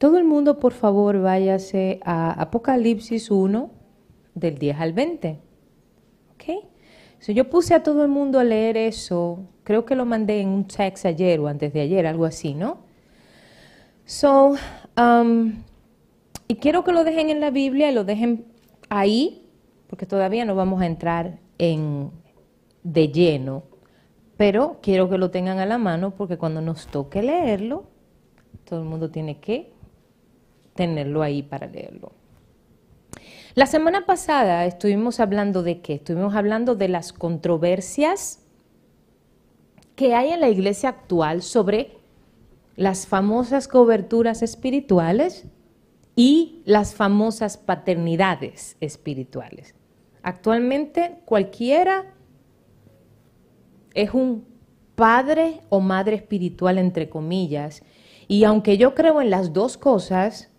Todo el mundo, por favor, váyase a Apocalipsis 1, del 10 al 20. ¿Ok? Si yo puse a todo el mundo a leer eso, creo que lo mandé en un text ayer o antes de ayer, algo así, ¿no? So, um, y quiero que lo dejen en la Biblia y lo dejen ahí, porque todavía no vamos a entrar en de lleno, pero quiero que lo tengan a la mano porque cuando nos toque leerlo, todo el mundo tiene que tenerlo ahí para leerlo. La semana pasada estuvimos hablando de qué? Estuvimos hablando de las controversias que hay en la iglesia actual sobre las famosas coberturas espirituales y las famosas paternidades espirituales. Actualmente cualquiera es un padre o madre espiritual, entre comillas, y aunque yo creo en las dos cosas,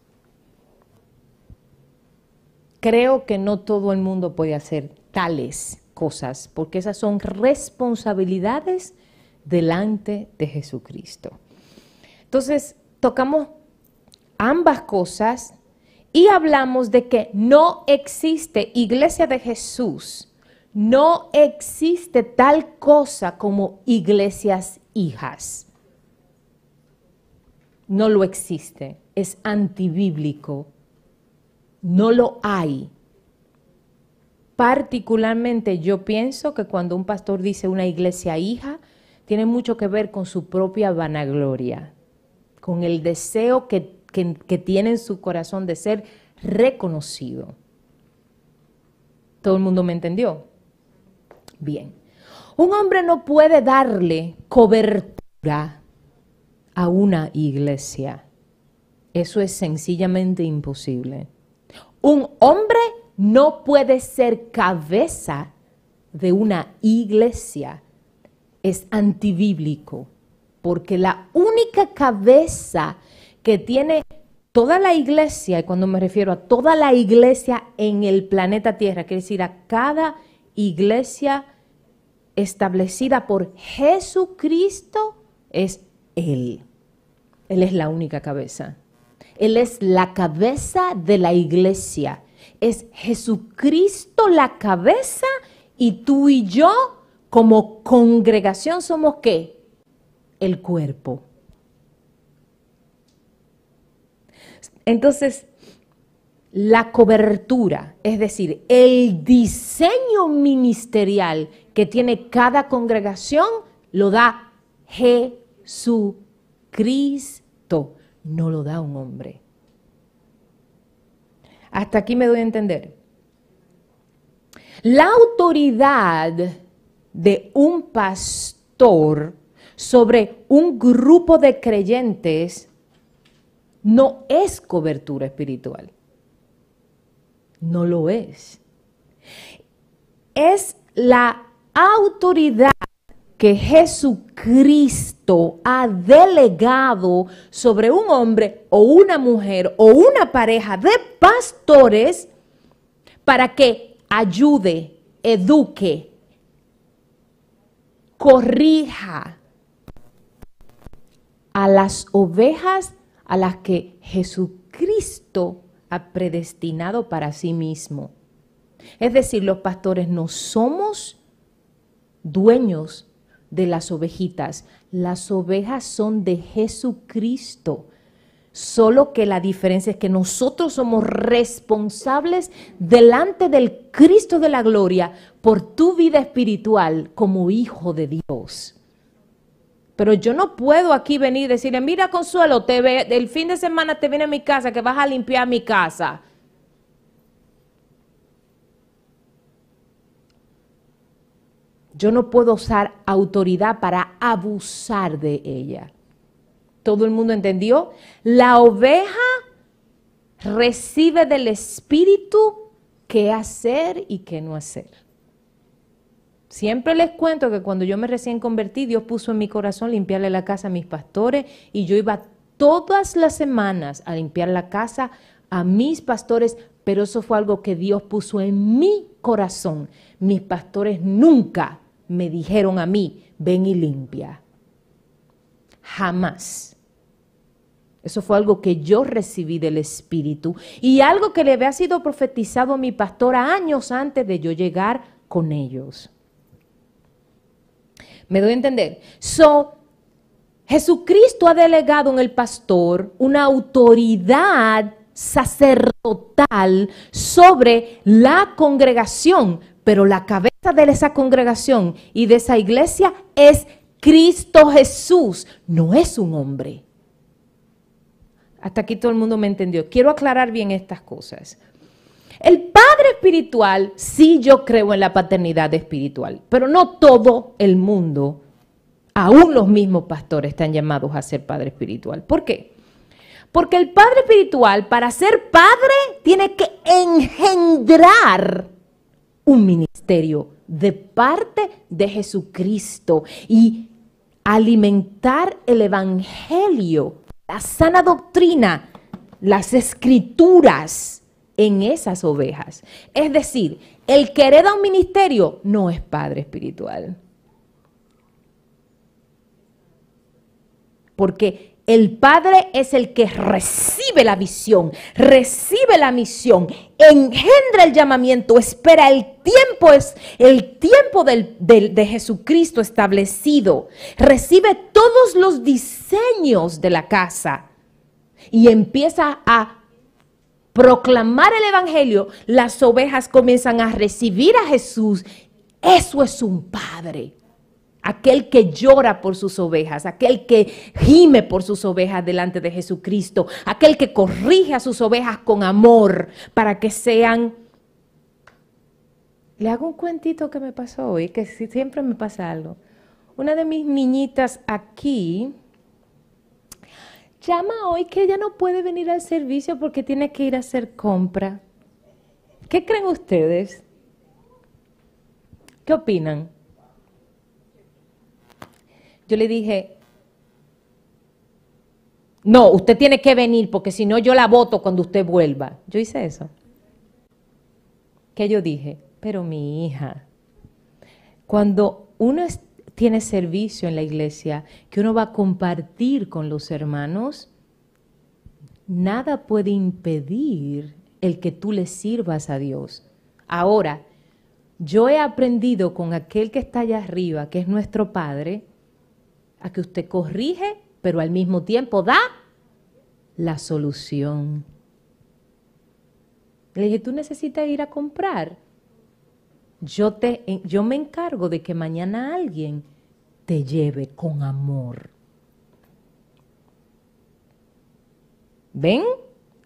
creo que no todo el mundo puede hacer tales cosas, porque esas son responsabilidades delante de Jesucristo. Entonces, tocamos ambas cosas y hablamos de que no existe iglesia de Jesús, no existe tal cosa como iglesias hijas. No lo existe, es antibíblico, no lo hay. Particularmente yo pienso que cuando un pastor dice una iglesia hija, tiene mucho que ver con su propia vanagloria, con el deseo que, tiene en su corazón de ser reconocido. ¿Todo el mundo me entendió? Bien. Un hombre no puede darle cobertura a una iglesia. Eso es sencillamente imposible. Un hombre no puede ser cabeza de una iglesia es antibíblico, porque la única cabeza que tiene toda la iglesia, y cuando me refiero a toda la iglesia en el planeta Tierra, quiere decir a cada iglesia establecida por Jesucristo, es Él. Él es la única cabeza. Él es la cabeza de la iglesia. Es Jesucristo la cabeza y tú y yo como congregación somos qué? El cuerpo. Entonces, la cobertura, es decir, el diseño ministerial que tiene cada congregación, lo da Jesucristo, no lo da un hombre. Hasta aquí me doy a entender. La autoridad de un pastor sobre un grupo de creyentes no es cobertura espiritual. No lo es. Es la autoridad que Jesucristo ha delegado sobre un hombre o una mujer o una pareja de pastores para que ayude, eduque, corrija a las ovejas a las que Jesucristo ha predestinado para sí mismo. Es decir, los pastores no somos dueños de las ovejitas, las ovejas son de Jesucristo. Solo que la diferencia es que nosotros somos responsables delante del Cristo de la gloria por tu vida espiritual como hijo de Dios. Pero yo no puedo aquí venir y decirle, mira Consuelo, te ve, el fin de semana te viene a mi casa, que vas a limpiar mi casa. Yo no puedo usar autoridad para abusar de ella. ¿Todo el mundo entendió? La oveja recibe del Espíritu qué hacer y qué no hacer. Siempre les cuento que cuando yo me recién convertí, Dios puso en mi corazón limpiarle la casa a mis pastores y yo iba todas las semanas a limpiar la casa a mis pastores, pero eso fue algo que Dios puso en mi corazón. Mis pastores nunca me dijeron a mí, ven y limpia. Jamás. Eso fue algo que yo recibí del Espíritu y algo que le había sido profetizado a mi pastora años antes de yo llegar con ellos. ¿Me doy a entender? So, Jesucristo ha delegado en el pastor una autoridad sacerdotal sobre la congregación, pero la cabeza de esa congregación y de esa iglesia es Cristo Jesús, no es un hombre. Hasta aquí todo el mundo me entendió. Quiero aclarar bien estas cosas. El Padre Espiritual, sí yo creo en la paternidad espiritual, pero no todo el mundo, aún los mismos pastores, están llamados a ser Padre Espiritual. ¿Por qué? Porque el Padre Espiritual, para ser Padre, tiene que engendrar un ministerio de parte de Jesucristo y alimentar el Evangelio la sana doctrina, las escrituras en esas ovejas. Es decir, el que hereda un ministerio no es padre espiritual. Porque el padre es el que recibe la visión, recibe la misión, engendra el llamamiento, espera el tiempo, es el tiempo de Jesucristo establecido, recibe todos los diseños de la casa y empieza a proclamar el Evangelio, las ovejas comienzan a recibir a Jesús. Eso es un padre aquel que llora por sus ovejas, aquel que gime por sus ovejas delante de Jesucristo, aquel que corrige a sus ovejas con amor para que sean... Le hago un cuentito que me pasó hoy, que siempre me pasa algo. Una de mis niñitas aquí llama hoy que ella no puede venir al servicio porque tiene que ir a hacer compra. ¿Qué creen ustedes? ¿Qué opinan? Yo le dije, no, usted tiene que venir porque si no yo la voto cuando usted vuelva. Yo hice eso. ¿Qué yo dije? Pero mi hija, cuando uno tiene servicio en la iglesia, que uno va a compartir con los hermanos, nada puede impedir el que tú le sirvas a Dios. Ahora, yo he aprendido con aquel que está allá arriba, que es nuestro Padre, a que usted corrige, pero al mismo tiempo da la solución. Le dije, tú necesitas ir a comprar. Yo, te, yo me encargo de que mañana alguien te lleve con amor. ¿Ven?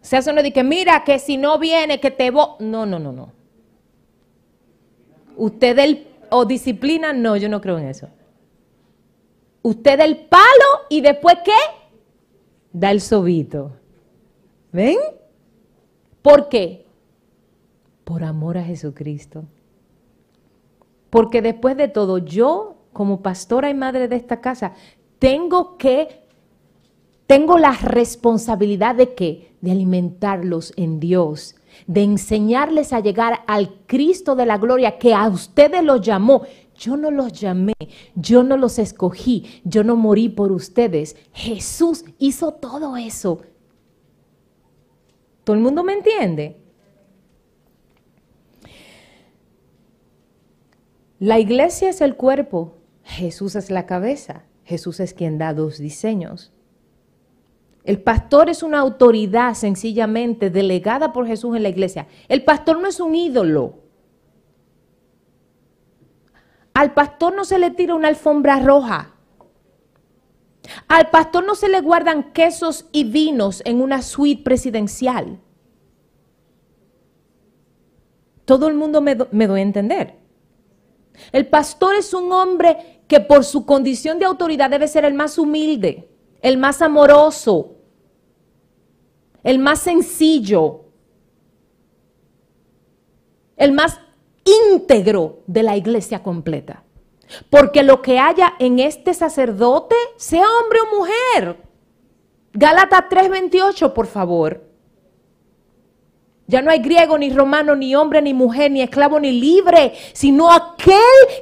Se hace uno de que mira que si no viene, que te voy. No, no, no, no. Usted el, o disciplina, no, yo no creo en eso. Usted da el palo y después ¿qué? Da el sobito. ¿Ven? ¿Por qué? Por amor a Jesucristo. Porque después de todo, yo como pastora y madre de esta casa, tengo que, tengo la responsabilidad de qué? De alimentarlos en Dios, de enseñarles a llegar al Cristo de la gloria que a ustedes los llamó. Yo no los llamé, yo no los escogí, yo no morí por ustedes. Jesús hizo todo eso. ¿Todo el mundo me entiende? La iglesia es el cuerpo, Jesús es la cabeza, Jesús es quien da dos diseños. El pastor es una autoridad sencillamente delegada por Jesús en la iglesia. El pastor no es un ídolo. Al pastor no se le tira una alfombra roja. Al pastor no se le guardan quesos y vinos en una suite presidencial. Todo el mundo me, doy a entender. El pastor es un hombre que por su condición de autoridad debe ser el más humilde, el más amoroso, el más sencillo, el más íntegro de la iglesia completa. Porque lo que haya en este sacerdote, sea hombre o mujer. Gálatas 3:28, por favor. Ya no hay griego, ni romano, ni hombre, ni mujer, ni esclavo, ni libre, sino aquel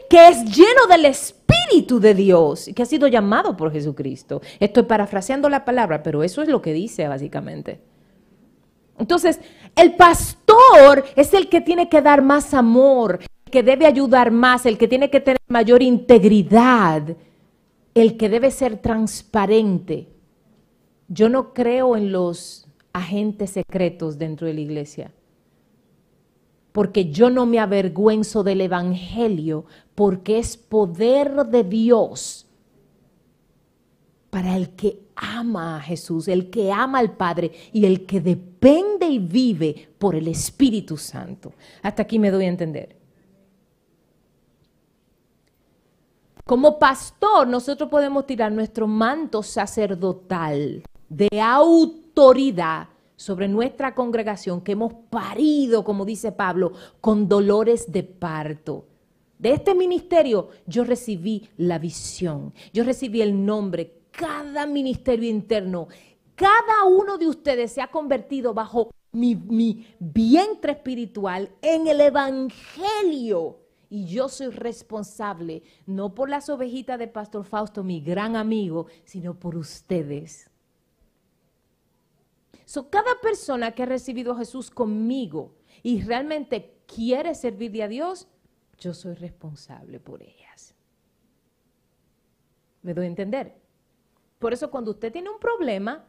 que es lleno del Espíritu de Dios, que ha sido llamado por Jesucristo. Estoy parafraseando la palabra, pero eso es lo que dice básicamente. Entonces, el pastor es el que tiene que dar más amor, el que debe ayudar más, el que tiene que tener mayor integridad, el que debe ser transparente. Yo no creo en los agentes secretos dentro de la iglesia, porque yo no me avergüenzo del Evangelio, porque es poder de Dios para el que ama a Jesús, el que ama al Padre y el que depende y vive por el Espíritu Santo. Hasta aquí me doy a entender. Como pastor, nosotros podemos tirar nuestro manto sacerdotal de autoridad sobre nuestra congregación que hemos parido, como dice Pablo, con dolores de parto. De este ministerio yo recibí la visión, yo recibí el nombre, cada ministerio interno, cada uno de ustedes se ha convertido bajo mi, vientre espiritual en el Evangelio. Y yo soy responsable, no por las ovejitas de Pastor Fausto, mi gran amigo, sino por ustedes. So, cada persona que ha recibido a Jesús conmigo y realmente quiere servirle a Dios, yo soy responsable por ellas. ¿Me doy a entender? Por eso cuando usted tiene un problema,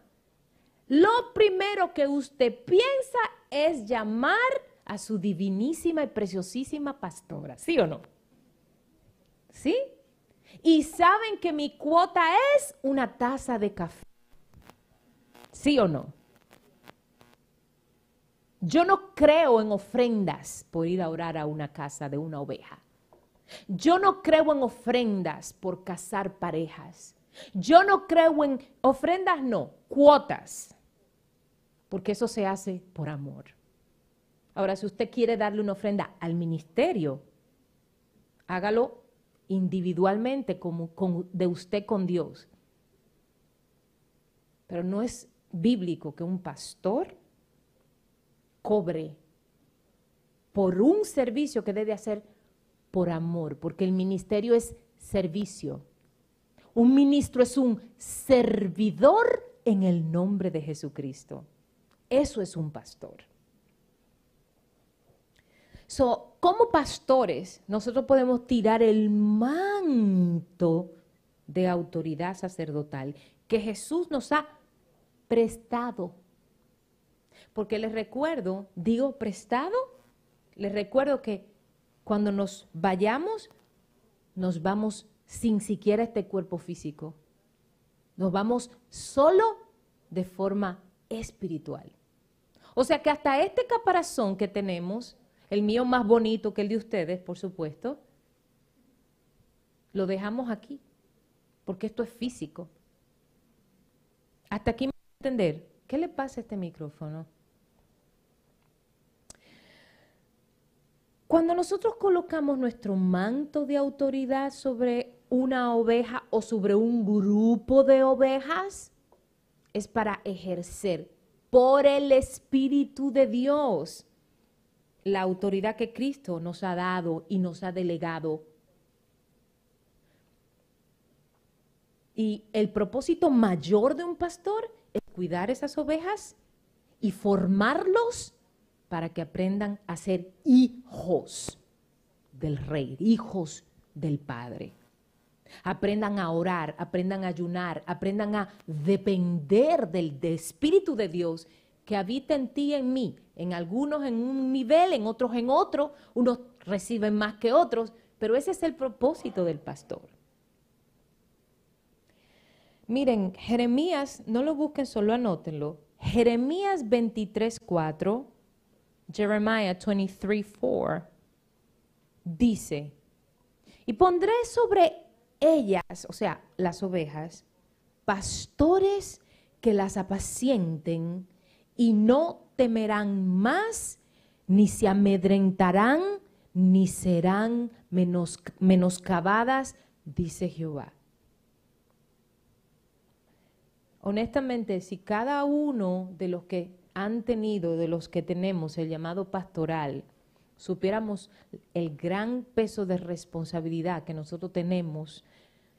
lo primero que usted piensa es llamar a su divinísima y preciosísima pastora, ¿sí o no? ¿Sí? Y saben que mi cuota es una taza de café. ¿Sí o no? Yo no creo en ofrendas por ir a orar a una casa de una oveja. Yo no creo en ofrendas por casar parejas. Yo no creo en ofrendas, no, cuotas, porque eso se hace por amor. Ahora, si usted quiere darle una ofrenda al ministerio, hágalo individualmente, como de usted con Dios. Pero no es bíblico que un pastor cobre por un servicio que debe hacer por amor, porque el ministerio es servicio. Un ministro es un servidor en el nombre de Jesucristo. Eso es un pastor. So, como pastores, nosotros podemos tirar el manto de autoridad sacerdotal que Jesús nos ha prestado. Porque les recuerdo, digo prestado, les recuerdo que cuando nos vayamos, nos vamos sin siquiera este cuerpo físico. Nos vamos solo de forma espiritual. O sea que hasta este caparazón que tenemos, el mío más bonito que el de ustedes, por supuesto, lo dejamos aquí, porque esto es físico. Hasta aquí me voy a entender. ¿Qué le pasa a este micrófono? Cuando nosotros colocamos nuestro manto de autoridad sobre una oveja o sobre un grupo de ovejas, es para ejercer por el Espíritu de Dios la autoridad que Cristo nos ha dado y nos ha delegado. Y el propósito mayor de un pastor es cuidar esas ovejas y formarlos para que aprendan a ser hijos del rey, hijos del Padre. Aprendan a orar, aprendan a ayunar, aprendan a depender del, Espíritu de Dios que habita en ti y en mí. En algunos en un nivel, en otros en otro. Unos reciben más que otros, pero ese es el propósito del pastor. Miren, Jeremías, no lo busquen, solo anótenlo. Jeremías 23, 4 Jeremiah 23, 4, dice, y pondré sobre ellas, o sea, las ovejas, pastores que las apacienten y no temerán más, ni se amedrentarán, ni serán menos, menoscabadas, dice Jehová. Honestamente, si cada uno de los que han tenido, de los que tenemos el llamado pastoral, supiéramos el gran peso de responsabilidad que nosotros tenemos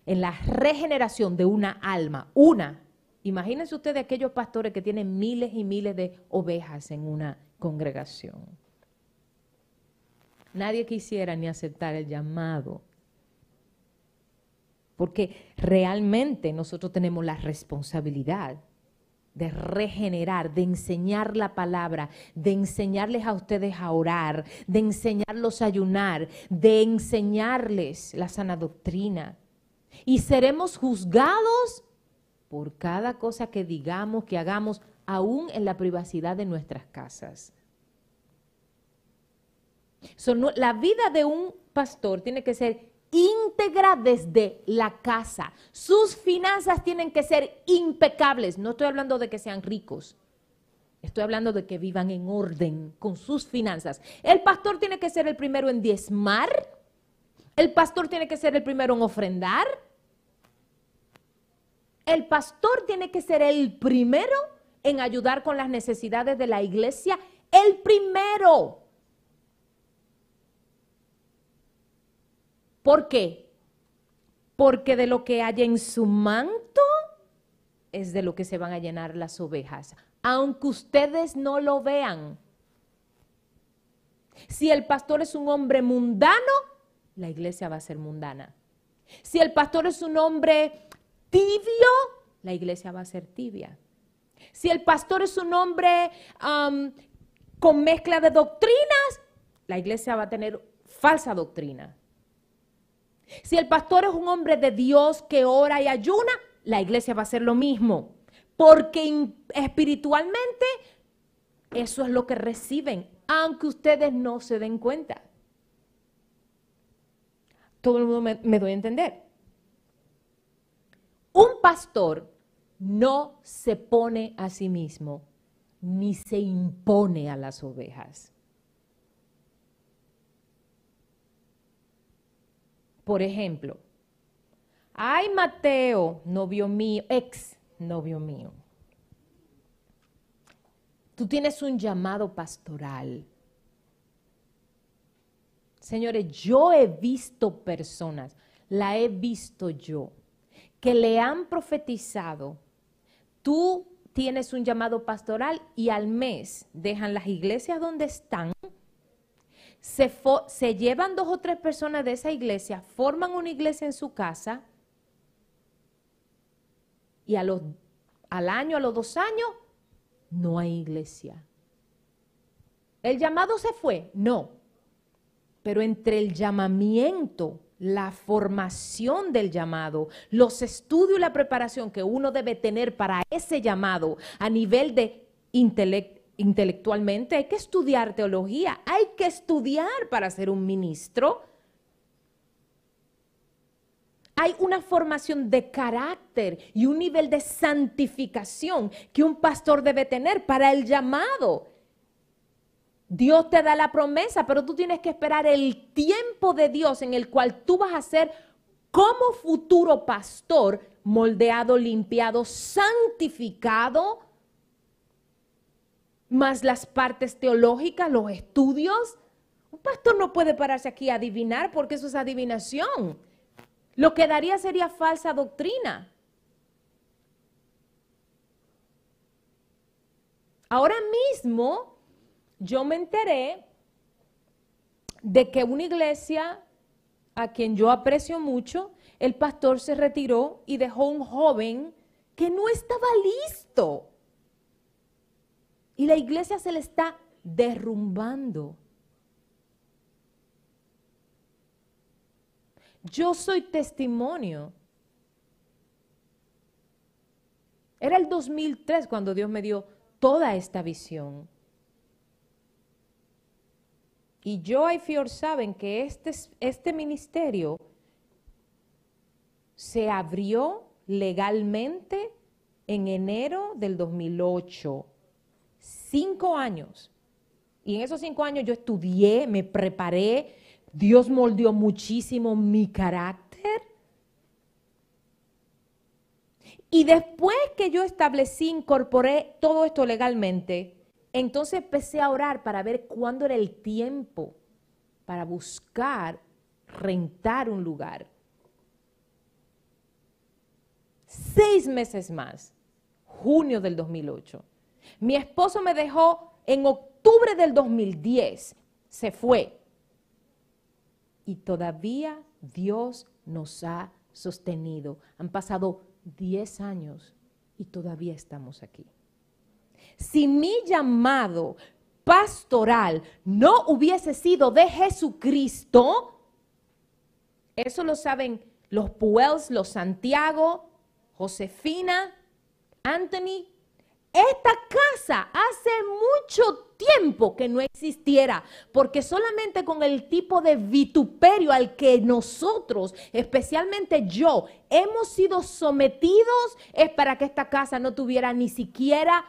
en la regeneración de una alma, una. Imagínense ustedes aquellos pastores que tienen miles y miles de ovejas en una congregación. Nadie quisiera ni aceptar el llamado porque realmente nosotros tenemos la responsabilidad de regenerar, de enseñar la palabra, de enseñarles a ustedes a orar, de enseñarlos a ayunar, de enseñarles la sana doctrina. Y seremos juzgados por cada cosa que digamos, que hagamos, aún en la privacidad de nuestras casas. la vida de un pastor tiene que ser íntegra desde la casa. Sus finanzas tienen que ser impecables. No estoy hablando de que sean ricos. Estoy hablando de que vivan en orden con sus finanzas. El pastor tiene que ser el primero en diezmar. El pastor tiene que ser el primero en ofrendar. El pastor tiene que ser el primero en ayudar con las necesidades de la iglesia. El primero. ¿Por qué? Porque de lo que hay en su manto es de lo que se van a llenar las ovejas, aunque ustedes no lo vean. Si el pastor es un hombre mundano, la iglesia va a ser mundana. Si el pastor es un hombre tibio, la iglesia va a ser tibia. Si el pastor es un hombre con mezcla de doctrinas, la iglesia va a tener falsa doctrina. Si el pastor es un hombre de Dios que ora y ayuna, la iglesia va a hacer lo mismo. Porque espiritualmente eso es lo que reciben, aunque ustedes no se den cuenta. Todo el mundo me, me doy a entender. Un pastor no se pone a sí mismo ni se impone a las ovejas. Por ejemplo, ay Mateo, novio mío, ex novio mío. Tú tienes un llamado pastoral. Señores, yo he visto personas, la he visto yo, que le han profetizado, tú tienes un llamado pastoral y al mes dejan las iglesias donde están se, llevan dos o tres personas de esa iglesia, forman una iglesia en su casa y a los, al año, a los dos años, no hay iglesia. ¿El llamado se fue? No. Pero entre el llamamiento, la formación del llamado, los estudios y la preparación que uno debe tener para ese llamado a nivel de intelecto, intelectualmente, hay que estudiar teología, hay que estudiar para ser un ministro. Hay una formación de carácter y un nivel de santificación que un pastor debe tener para el llamado. Dios te da la promesa, pero tú tienes que esperar el tiempo de Dios en el cual tú vas a ser como futuro pastor, moldeado, limpiado, santificado, más las partes teológicas, los estudios. Un pastor no puede pararse aquí a adivinar porque eso es adivinación. Lo que daría sería falsa doctrina. Ahora mismo yo me enteré de que una iglesia a quien yo aprecio mucho, el pastor se retiró y dejó un joven que no estaba listo. Y la iglesia se le está derrumbando. Yo soy testimonio. Era el 2003 cuando Dios me dio toda esta visión. Y yo y Fior saben que este, este ministerio se abrió legalmente en enero del 2008 cinco años. Y en esos cinco años yo estudié, me preparé, Dios moldeó muchísimo mi carácter. Y después que yo establecí, incorporé todo esto legalmente, entonces empecé a orar para ver cuándo era el tiempo para buscar rentar un lugar. seis meses más, junio del 2008. Mi esposo me dejó en octubre del 2010, se fue. Y todavía Dios nos ha sostenido. Han pasado 10 años y todavía estamos aquí. Si mi llamado pastoral no hubiese sido de Jesucristo, eso lo saben los Puels, los Santiago, Josefina, Anthony. Esta casa hace mucho tiempo que no existiera, porque solamente con el tipo de vituperio al que nosotros, especialmente yo, hemos sido sometidos, es para que esta casa no tuviera ni siquiera,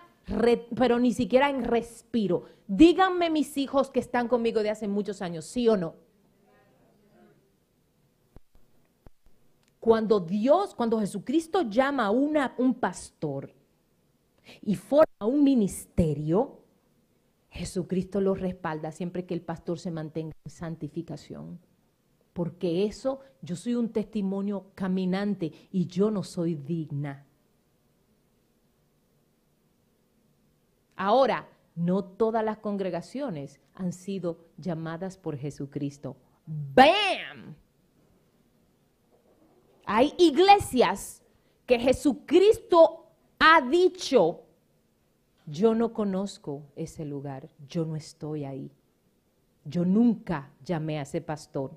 pero ni siquiera en respiro. Díganme mis hijos que están conmigo de hace muchos años, sí o no. Cuando Dios, cuando Jesucristo llama a un pastor y forma un ministerio, Jesucristo lo respalda siempre que el pastor se mantenga en santificación. Porque eso, yo soy un testimonio caminante y yo no soy digna. Ahora, no todas las congregaciones han sido llamadas por Jesucristo. ¡Bam! Hay iglesias que Jesucristo ha dicho, yo no conozco ese lugar, yo no estoy ahí. Yo nunca llamé a ese pastor.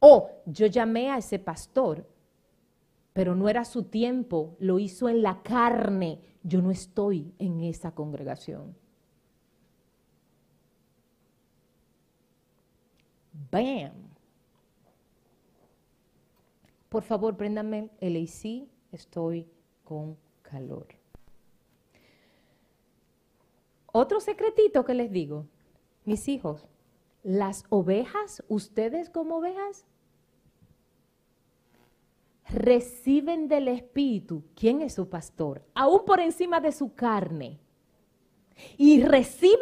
O yo llamé a ese pastor, pero no era su tiempo, lo hizo en la carne. Yo no estoy en esa congregación. Bam. Por favor, préndame el AC, estoy con calor. Otro secretito que les digo, mis hijos, las ovejas, ustedes como ovejas, reciben del Espíritu, ¿quién es su pastor? Aún por encima de su carne. Y reciben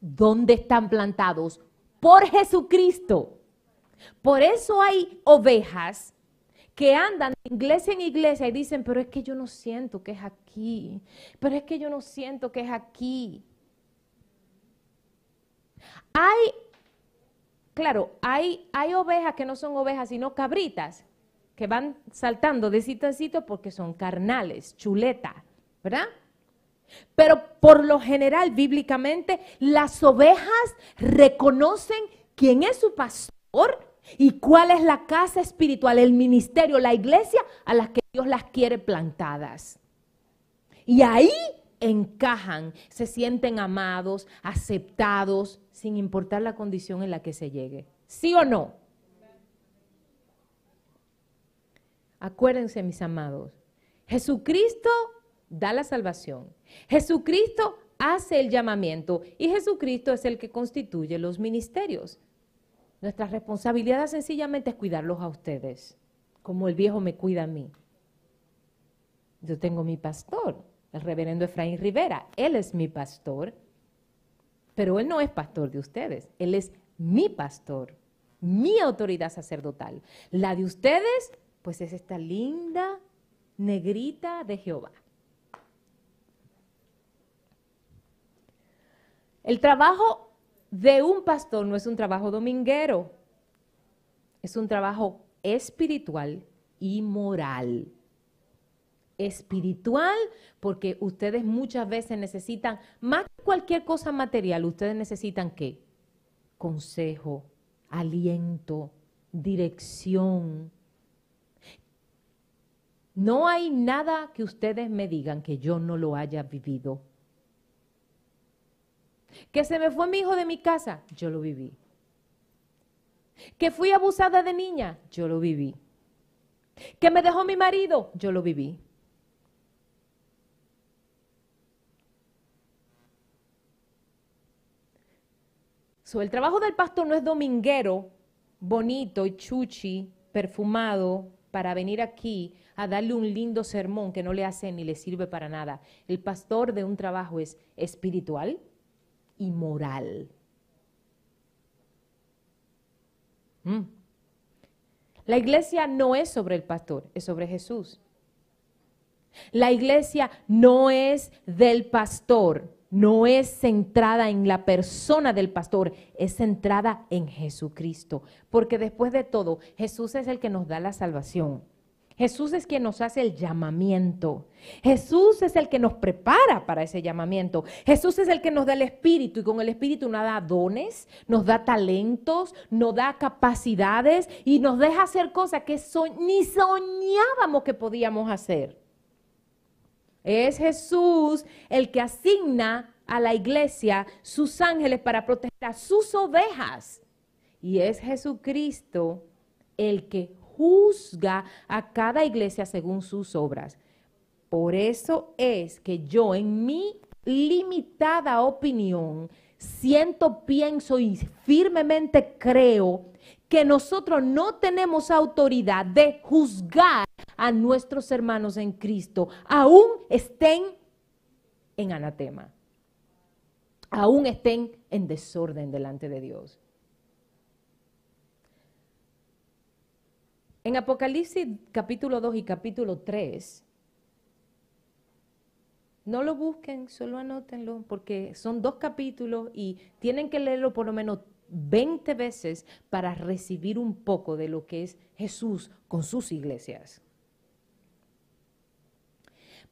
donde están plantados, por Jesucristo. Por eso hay ovejas que andan de iglesia en iglesia y dicen, pero es que yo no siento que es aquí, pero es que yo no siento que es aquí. Hay, claro, hay, hay ovejas que no son ovejas, sino cabritas, que van saltando de sitio a sitio porque son carnales, chuleta, ¿verdad? Pero por lo general, bíblicamente, las ovejas reconocen quién es su pastor y cuál es la casa espiritual, el ministerio, la iglesia a las que Dios las quiere plantadas. Y ahí encajan, se sienten amados, aceptados, sin importar la condición en la que se llegue. ¿Sí o no? Acuérdense, mis amados, Jesucristo da la salvación. Jesucristo hace el llamamiento y Jesucristo es el que constituye los ministerios. Nuestra responsabilidad sencillamente es cuidarlos a ustedes, como el viejo me cuida a mí. Yo tengo mi pastor, el reverendo Efraín Rivera. Él es mi pastor, pero él no es pastor de ustedes. Él es mi pastor, mi autoridad sacerdotal. La de ustedes, pues es esta linda negrita de Jehová. El trabajo de un pastor no es un trabajo dominguero, es un trabajo espiritual y moral. Espiritual porque ustedes muchas veces necesitan, más que cualquier cosa material, ustedes necesitan qué? Consejo, aliento, dirección. No hay nada que ustedes me digan que yo no lo haya vivido que se me fue mi hijo de mi casa, yo lo viví. Que fui abusada de niña, yo lo viví. Que me dejó mi marido, yo lo viví. el trabajo del pastor no es dominguero, bonito y chuchi, perfumado, para venir aquí a darle un lindo sermón que no le hace ni le sirve para nada. El pastor de un trabajo es espiritual, Mm. La iglesia no es sobre el pastor, es sobre Jesús. La iglesia no es del pastor, no es centrada en la persona del pastor, es centrada en Jesucristo. Porque después de todo, Jesús es el que nos da la salvación. Jesús es quien nos hace el llamamiento. Jesús es el que nos prepara para ese llamamiento. Jesús es el que nos da el Espíritu y con el Espíritu nos da dones, nos da talentos, nos da capacidades y nos deja hacer cosas que ni soñábamos que podíamos hacer. Es Jesús el que asigna a la iglesia sus ángeles para proteger a sus ovejas. Y es Jesucristo el que juzga a cada iglesia según sus obras. Por eso es que yo en mi limitada opinión siento, pienso y firmemente creo que nosotros no tenemos autoridad de juzgar a nuestros hermanos en Cristo, aún estén en anatema, aún estén en desorden delante de Dios. En Apocalipsis capítulo 2 y capítulo 3, no lo busquen, solo anótenlo, porque son dos capítulos y tienen que leerlo por lo menos 20 veces para recibir un poco de lo que es Jesús con sus iglesias.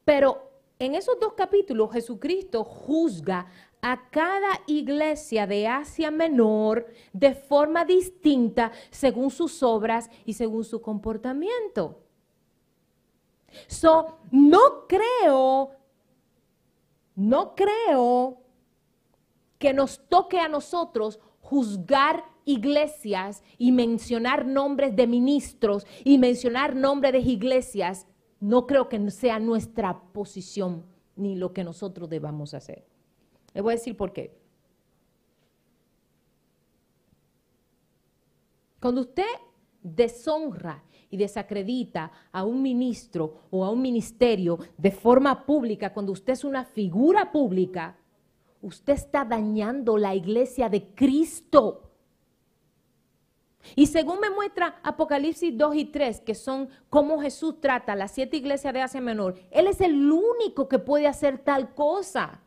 Pero en esos dos capítulos Jesucristo juzga a cada iglesia de Asia Menor de forma distinta según sus obras y según su comportamiento. So, no creo, no creo que nos toque a nosotros juzgar iglesias y mencionar nombres de ministros y mencionar nombres de iglesias, no creo que sea nuestra posición ni lo que nosotros debamos hacer. Le voy a decir por qué. Cuando usted deshonra y desacredita a un ministro o a un ministerio de forma pública, cuando usted es una figura pública, usted está dañando la iglesia de Cristo. Y según me muestra Apocalipsis 2 y 3, que son cómo Jesús trata a las siete iglesias de Asia Menor, Él es el único que puede hacer tal cosa.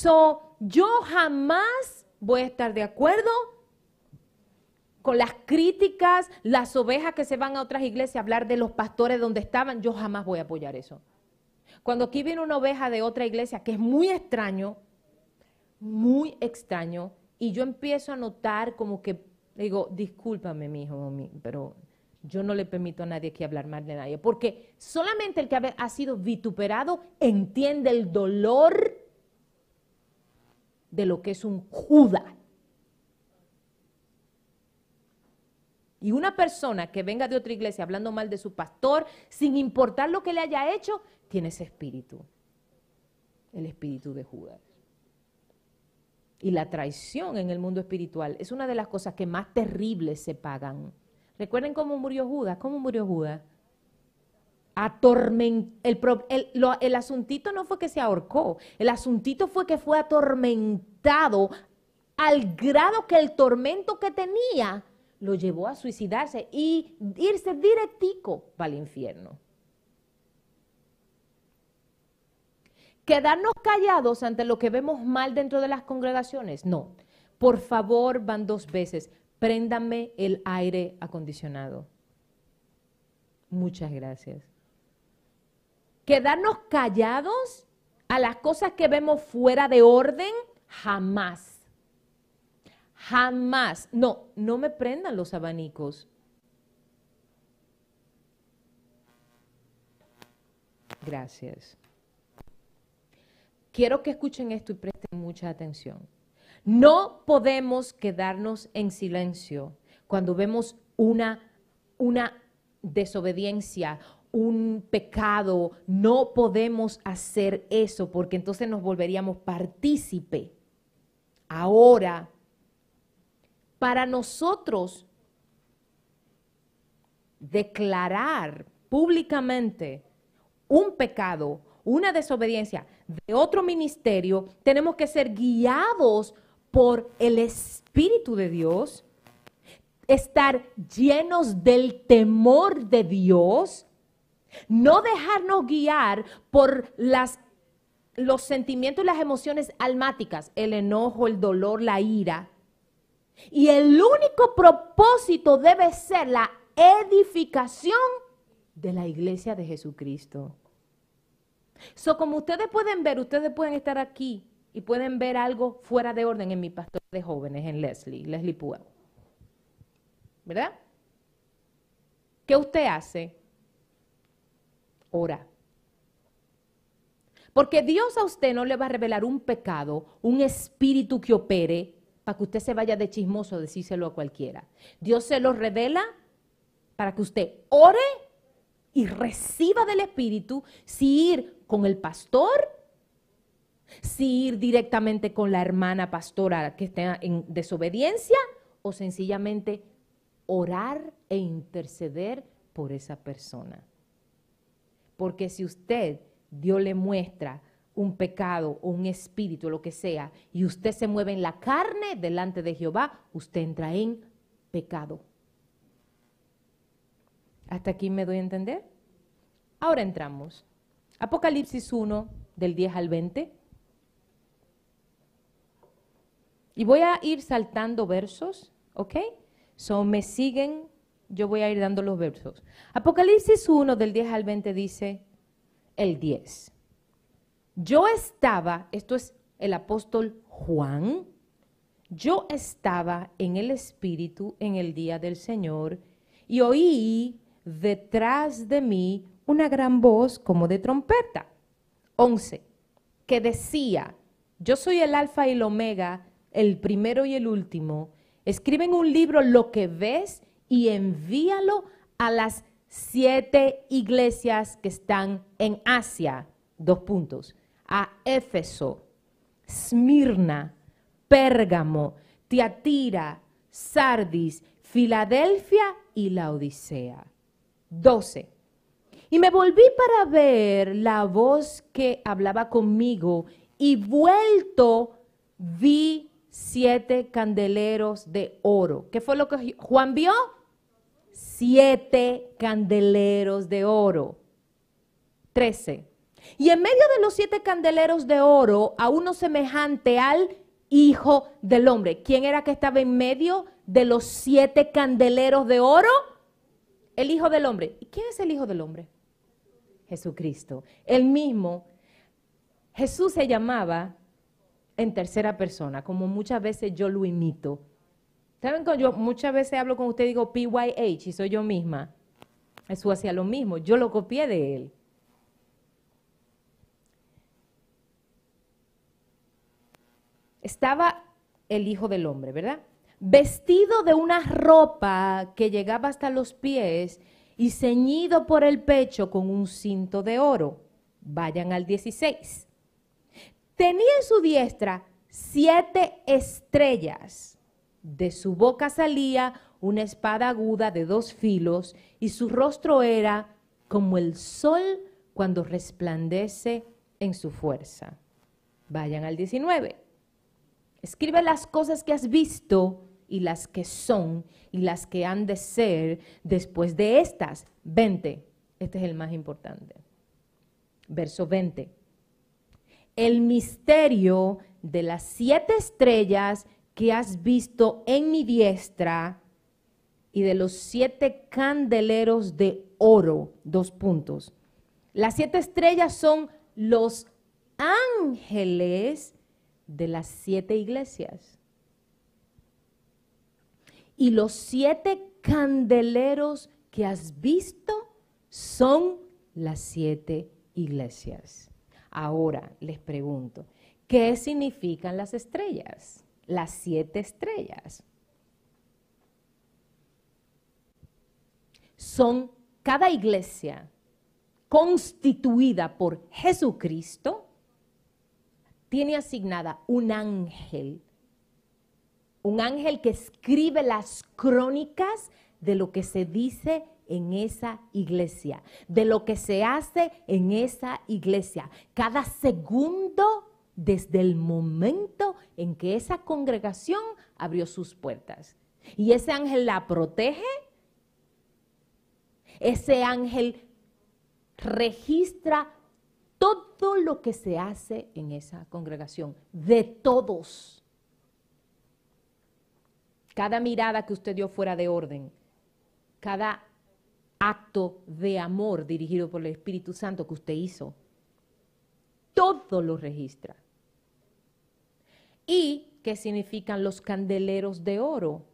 So, yo jamás voy a estar de acuerdo con las críticas, las ovejas que se van a otras iglesias a hablar de los pastores donde estaban, yo jamás voy a apoyar eso. Cuando aquí viene una oveja de otra iglesia, que es muy extraño, muy extraño, y yo empiezo a notar como que, digo, discúlpame, mi hijo, pero yo no le permito a nadie aquí hablar mal de nadie, porque solamente el que ha sido vituperado entiende el dolor de lo que es un Judas. Y una persona que venga de otra iglesia hablando mal de su pastor, sin importar lo que le haya hecho, tiene ese espíritu, el espíritu de Judas. Y la traición en el mundo espiritual es una de las cosas que más terribles se pagan. Recuerden cómo murió Judas. ¿Cómo murió Judas? Atorment el, el, el asuntito no fue que se ahorcó, el asuntito fue que fue atormentado al grado que el tormento que tenía lo llevó a suicidarse y irse directico para el infierno. Quedarnos callados ante lo que vemos mal dentro de las congregaciones, no. Por favor, van dos veces, préndame el aire acondicionado. Muchas gracias. Quedarnos callados a las cosas que vemos fuera de orden, jamás. Jamás. No, no me prendan los abanicos. Gracias. Quiero que escuchen esto y presten mucha atención. No podemos quedarnos en silencio cuando vemos una, una desobediencia, un pecado. No podemos hacer eso porque entonces nos volveríamos partícipe. Ahora para nosotros declarar públicamente un pecado, una desobediencia de otro ministerio, tenemos que ser guiados por el Espíritu de Dios estar llenos del temor de Dios, no dejarnos guiar por las, los sentimientos y las emociones almáticas, el enojo, el dolor, la ira. Y el único propósito debe ser la edificación de la iglesia de Jesucristo. So, como ustedes pueden ver, ustedes pueden estar aquí y pueden ver algo fuera de orden en mi pastor de jóvenes, en Leslie, Leslie Puel. ¿Verdad? ¿Qué usted hace? Ora. Porque Dios a usted no le va a revelar un pecado, un espíritu que opere, para que usted se vaya de chismoso a decírselo a cualquiera. Dios se lo revela para que usted ore y reciba del espíritu si ir con el pastor, si ir directamente con la hermana pastora que esté en desobediencia o sencillamente orar e interceder por esa persona. Porque si usted, Dios le muestra un pecado o un espíritu, lo que sea, y usted se mueve en la carne delante de Jehová, usted entra en pecado. ¿Hasta aquí me doy a entender? Ahora entramos. Apocalipsis 1, del 10 al 20. Y voy a ir saltando versos, ¿ok? So me siguen, yo voy a ir dando los versos. Apocalipsis 1, del 10 al 20 dice el 10. Yo estaba, esto es el apóstol Juan, yo estaba en el Espíritu en el día del Señor y oí detrás de mí una gran voz como de trompeta. 11. Que decía, yo soy el alfa y el omega, el primero y el último. Escribe en un libro lo que ves y envíalo a las siete iglesias que están en Asia. Dos puntos. A Éfeso, Smirna, Pérgamo, Tiatira, Sardis, Filadelfia y la Odisea. 12. Y me volví para ver la voz que hablaba conmigo y vuelto vi siete candeleros de oro. ¿Qué fue lo que Juan vio? Siete candeleros de oro. 13. Y en medio de los siete candeleros de oro, a uno semejante al Hijo del Hombre. ¿Quién era que estaba en medio de los siete candeleros de oro? El Hijo del Hombre. ¿Y quién es el Hijo del Hombre? Jesucristo. El mismo, Jesús se llamaba en tercera persona, como muchas veces yo lo imito. ¿Saben cuando yo muchas veces hablo con usted y digo PYH y soy yo misma? Jesús hacía lo mismo, yo lo copié de él. Estaba el Hijo del Hombre, ¿verdad? Vestido de una ropa que llegaba hasta los pies y ceñido por el pecho con un cinto de oro. Vayan al 16. Tenía en su diestra siete estrellas. De su boca salía una espada aguda de dos filos y su rostro era como el sol cuando resplandece en su fuerza. Vayan al 19. Escribe las cosas que has visto y las que son y las que han de ser después de estas. 20. Este es el más importante. Verso 20. El misterio de las siete estrellas que has visto en mi diestra y de los siete candeleros de oro. Dos puntos. Las siete estrellas son los ángeles de las siete iglesias y los siete candeleros que has visto son las siete iglesias. Ahora les pregunto, ¿qué significan las estrellas? Las siete estrellas. Son cada iglesia constituida por Jesucristo, tiene asignada un ángel un ángel que escribe las crónicas de lo que se dice en esa iglesia, de lo que se hace en esa iglesia. Cada segundo desde el momento en que esa congregación abrió sus puertas. Y ese ángel la protege. Ese ángel registra todo lo que se hace en esa congregación, de todos. Cada mirada que usted dio fuera de orden, cada acto de amor dirigido por el Espíritu Santo que usted hizo, todo lo registra. ¿Y qué significan los candeleros de oro?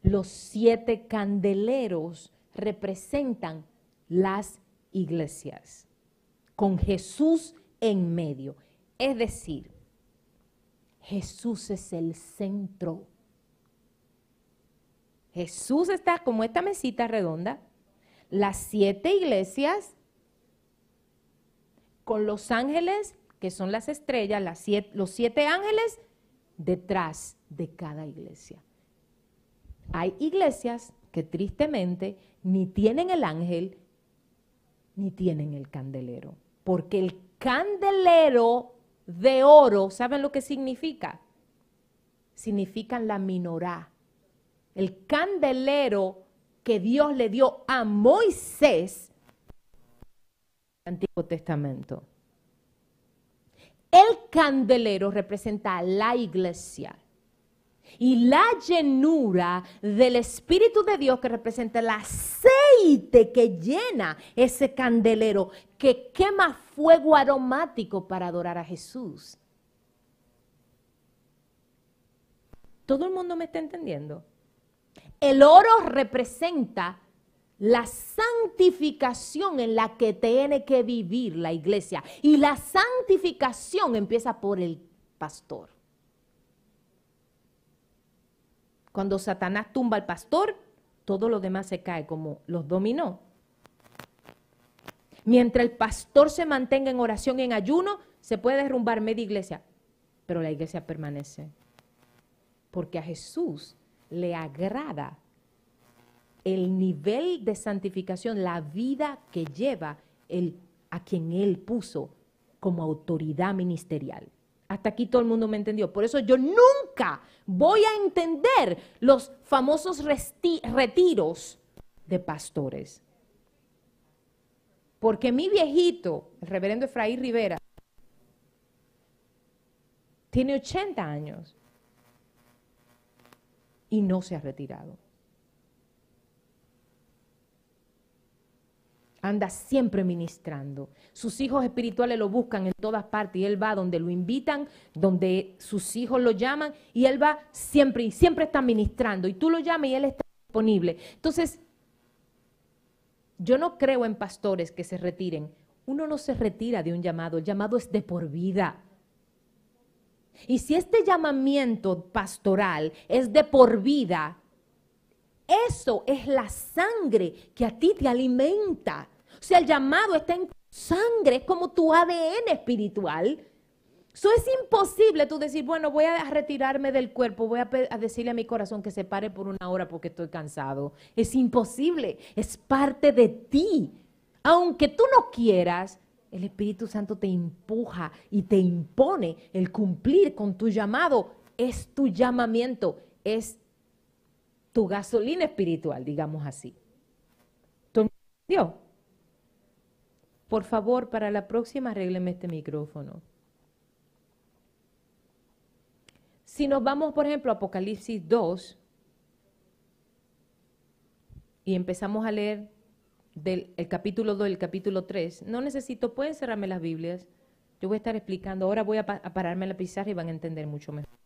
Los siete candeleros representan las iglesias, con Jesús en medio. Es decir, Jesús es el centro. Jesús está como esta mesita redonda, las siete iglesias con los ángeles, que son las estrellas, los siete ángeles detrás de cada iglesia. Hay iglesias que tristemente ni tienen el ángel ni tienen el candelero, porque el candelero de oro, ¿saben lo que significa? Significan la minorá. El candelero que Dios le dio a Moisés, Antiguo Testamento. El candelero representa la iglesia. Y la llenura del Espíritu de Dios que representa el aceite que llena ese candelero, que quema fuego aromático para adorar a Jesús. ¿Todo el mundo me está entendiendo? El oro representa la santificación en la que tiene que vivir la iglesia. Y la santificación empieza por el pastor. Cuando Satanás tumba al pastor, todo lo demás se cae como los dominó. Mientras el pastor se mantenga en oración y en ayuno, se puede derrumbar media iglesia, pero la iglesia permanece. Porque a Jesús le agrada el nivel de santificación, la vida que lleva el, a quien Él puso como autoridad ministerial. Hasta aquí todo el mundo me entendió. Por eso yo nunca voy a entender los famosos retiros de pastores. Porque mi viejito, el reverendo Efraín Rivera, tiene 80 años y no se ha retirado. Anda siempre ministrando. Sus hijos espirituales lo buscan en todas partes y él va donde lo invitan, donde sus hijos lo llaman y él va siempre y siempre está ministrando y tú lo llamas y él está disponible. Entonces, yo no creo en pastores que se retiren. Uno no se retira de un llamado, el llamado es de por vida. Y si este llamamiento pastoral es de por vida, eso es la sangre que a ti te alimenta. O sea, el llamado está en sangre, es como tu ADN espiritual. Eso es imposible tú decir, bueno, voy a retirarme del cuerpo, voy a, decirle a mi corazón que se pare por una hora porque estoy cansado. Es imposible, es parte de ti. Aunque tú no quieras, el Espíritu Santo te empuja y te impone el cumplir con tu llamado. Es tu llamamiento, es tu gasolina espiritual, digamos así. ¿Tú Por favor, para la próxima arrégleme este micrófono. Si nos vamos, por ejemplo, a Apocalipsis 2 y empezamos a leer del el capítulo 2 y el capítulo 3, no necesito, pueden cerrarme las Biblias. Yo voy a estar explicando. Ahora voy a, a pararme en la pizarra y van a entender mucho mejor.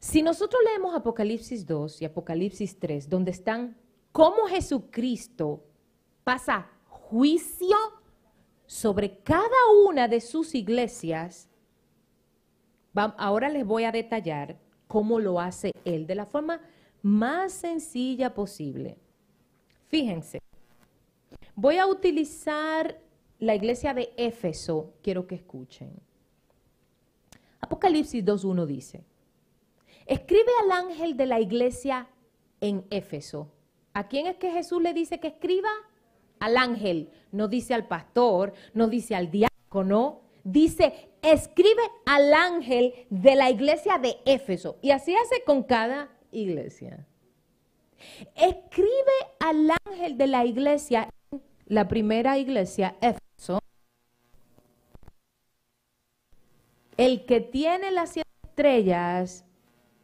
Si nosotros leemos Apocalipsis 2 y Apocalipsis 3, donde están cómo Jesucristo pasa juicio sobre cada una de sus iglesias, ahora les voy a detallar cómo lo hace Él de la forma más sencilla posible. Fíjense, voy a utilizar la iglesia de Éfeso, quiero que escuchen. Apocalipsis 2.1 dice, Escribe al ángel de la iglesia en Éfeso. ¿A quién es que Jesús le dice que escriba? Al ángel. No dice al pastor, no dice al diácono, dice escribe al ángel de la iglesia de Éfeso. Y así hace con cada iglesia. Escribe al ángel de la iglesia, la primera iglesia, Éfeso, el que tiene las siete estrellas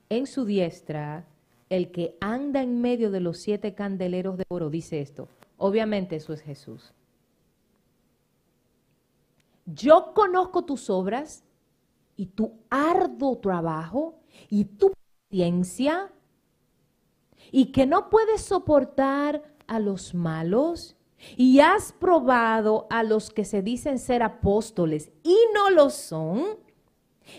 en su diestra, el que anda en medio de los siete candeleros de oro, dice esto. Obviamente eso es Jesús. Yo conozco tus obras y tu arduo trabajo y tu paciencia y que no puedes soportar a los malos y has probado a los que se dicen ser apóstoles y no lo son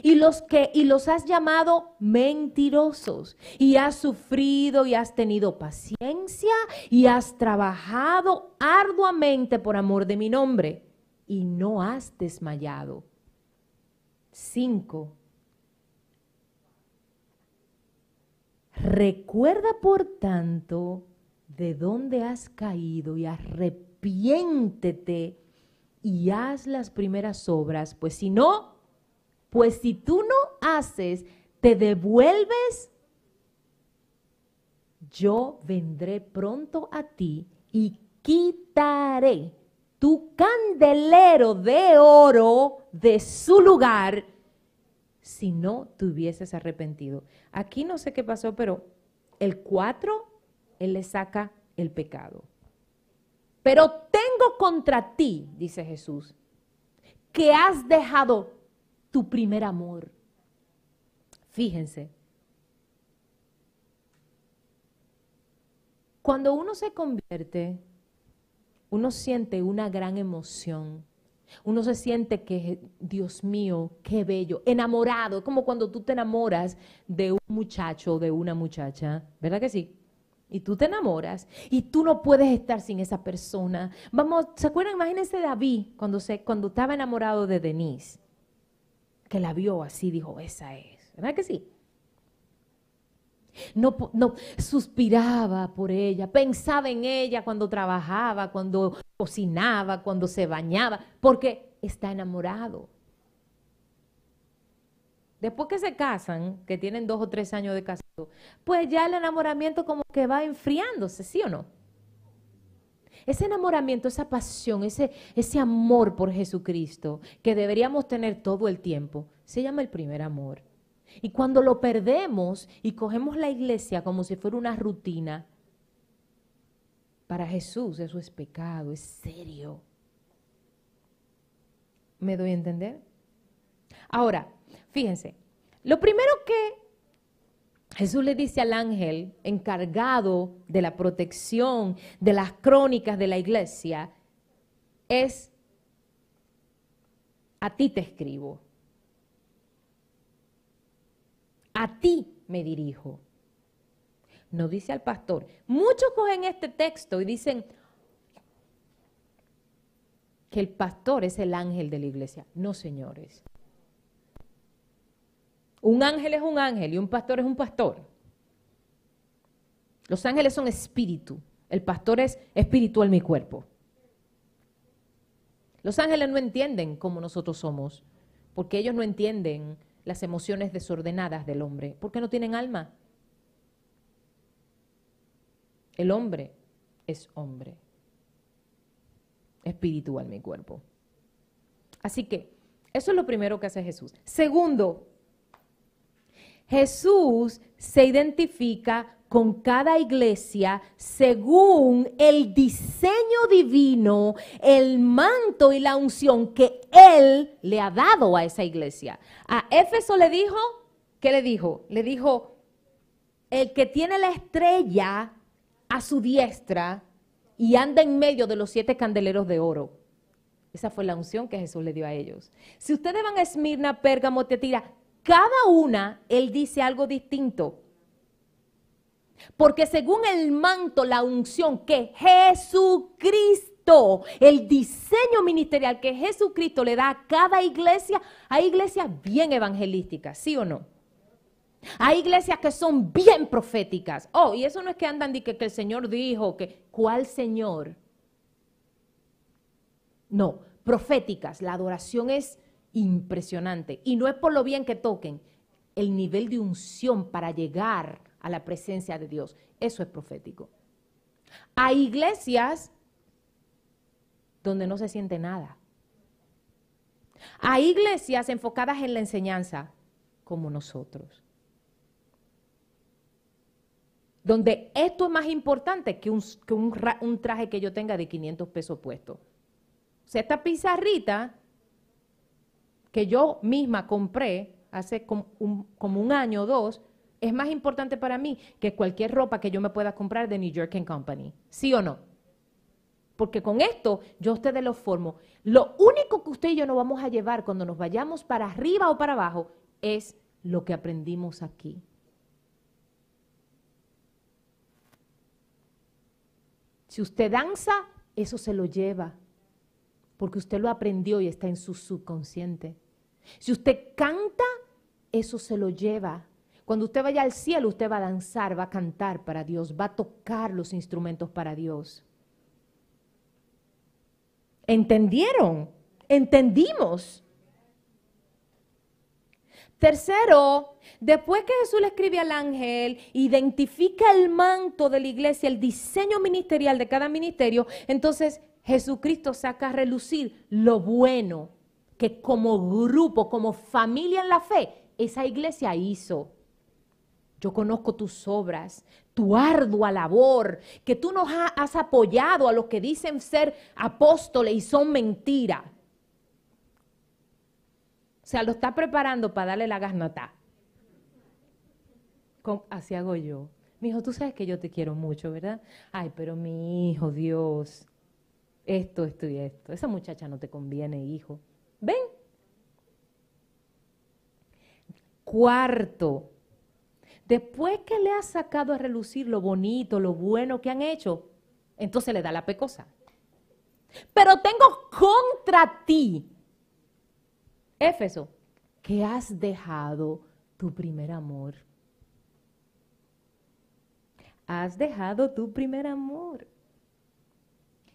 y los que y los has llamado mentirosos y has sufrido y has tenido paciencia y has trabajado arduamente por amor de mi nombre y no has desmayado. Cinco. Recuerda, por tanto, de dónde has caído y arrepiéntete y haz las primeras obras, pues si no, pues si tú no haces, te devuelves, yo vendré pronto a ti y quitaré tu candelero de oro de su lugar si no te hubieses arrepentido. Aquí no sé qué pasó, pero el 4, él le saca el pecado. Pero tengo contra ti, dice Jesús, que has dejado tu primer amor. Fíjense, cuando uno se convierte, uno siente una gran emoción. Uno se siente que, Dios mío, qué bello, enamorado, como cuando tú te enamoras de un muchacho o de una muchacha, ¿verdad que sí? Y tú te enamoras y tú no puedes estar sin esa persona. Vamos, ¿se acuerdan? Imagínense David cuando, se, cuando estaba enamorado de Denise, que la vio así, dijo, esa es, ¿verdad que sí? No, no, suspiraba por ella, pensaba en ella cuando trabajaba, cuando cocinaba, cuando se bañaba, porque está enamorado. Después que se casan, que tienen dos o tres años de casado, pues ya el enamoramiento como que va enfriándose, ¿sí o no? Ese enamoramiento, esa pasión, ese, ese amor por Jesucristo que deberíamos tener todo el tiempo, se llama el primer amor. Y cuando lo perdemos y cogemos la iglesia como si fuera una rutina, para Jesús eso es pecado, es serio. ¿Me doy a entender? Ahora, fíjense, lo primero que Jesús le dice al ángel encargado de la protección de las crónicas de la iglesia es, a ti te escribo. a ti me dirijo. No dice al pastor. Muchos cogen este texto y dicen que el pastor es el ángel de la iglesia. No, señores. Un ángel es un ángel y un pastor es un pastor. Los ángeles son espíritu. El pastor es espiritual mi cuerpo. Los ángeles no entienden como nosotros somos, porque ellos no entienden las emociones desordenadas del hombre, porque no tienen alma. El hombre es hombre, espiritual mi cuerpo. Así que eso es lo primero que hace Jesús. Segundo, Jesús se identifica con cada iglesia según el diseño divino, el manto y la unción que Él le ha dado a esa iglesia. A Éfeso le dijo, ¿qué le dijo? Le dijo, el que tiene la estrella a su diestra y anda en medio de los siete candeleros de oro. Esa fue la unción que Jesús le dio a ellos. Si ustedes van a Esmirna, Pérgamo, Tetira, cada una, Él dice algo distinto. Porque según el manto, la unción que Jesucristo, el diseño ministerial que Jesucristo le da a cada iglesia, hay iglesias bien evangelísticas, ¿sí o no? Hay iglesias que son bien proféticas. Oh, y eso no es que andan de que, que el Señor dijo, que ¿cuál Señor? No, proféticas. La adoración es impresionante. Y no es por lo bien que toquen, el nivel de unción para llegar a la presencia de Dios. Eso es profético. Hay iglesias donde no se siente nada. Hay iglesias enfocadas en la enseñanza, como nosotros. Donde esto es más importante que, un, un, traje que yo tenga de 500 pesos puesto. O sea, esta pizarrita que yo misma compré hace como un, como un año o dos, es más importante para mí que cualquier ropa que yo me pueda comprar de New York Company. ¿Sí o no? Porque con esto yo a ustedes los formo. Lo único que usted y yo nos vamos a llevar cuando nos vayamos para arriba o para abajo es lo que aprendimos aquí. Si usted danza, eso se lo lleva, porque usted lo aprendió y está en su subconsciente. Si usted canta, eso se lo lleva. Cuando usted vaya al cielo, usted va a danzar, va a cantar para Dios, va a tocar los instrumentos para Dios. ¿Entendieron? ¿Entendimos? Tercero, después que Jesús le escribe al ángel, identifica el manto de la iglesia, el diseño ministerial de cada ministerio, entonces Jesucristo saca a relucir lo bueno que como grupo, como familia en la fe, esa iglesia hizo. Yo conozco tus obras, tu ardua labor, que tú nos has apoyado a los que dicen ser apóstoles y son mentiras. O sea, lo está preparando para darle la gasnota. Así hago yo. Mi hijo, tú sabes que yo te quiero mucho, ¿verdad? Ay, pero mi hijo, Dios, esto, esto y esto. Esa muchacha no te conviene, hijo. Ven. Cuarto, después que le ha sacado a relucir lo bonito, lo bueno que han hecho, entonces le da la pecosa. Pero tengo contra ti Éfeso, que has dejado tu primer amor. Has dejado tu primer amor.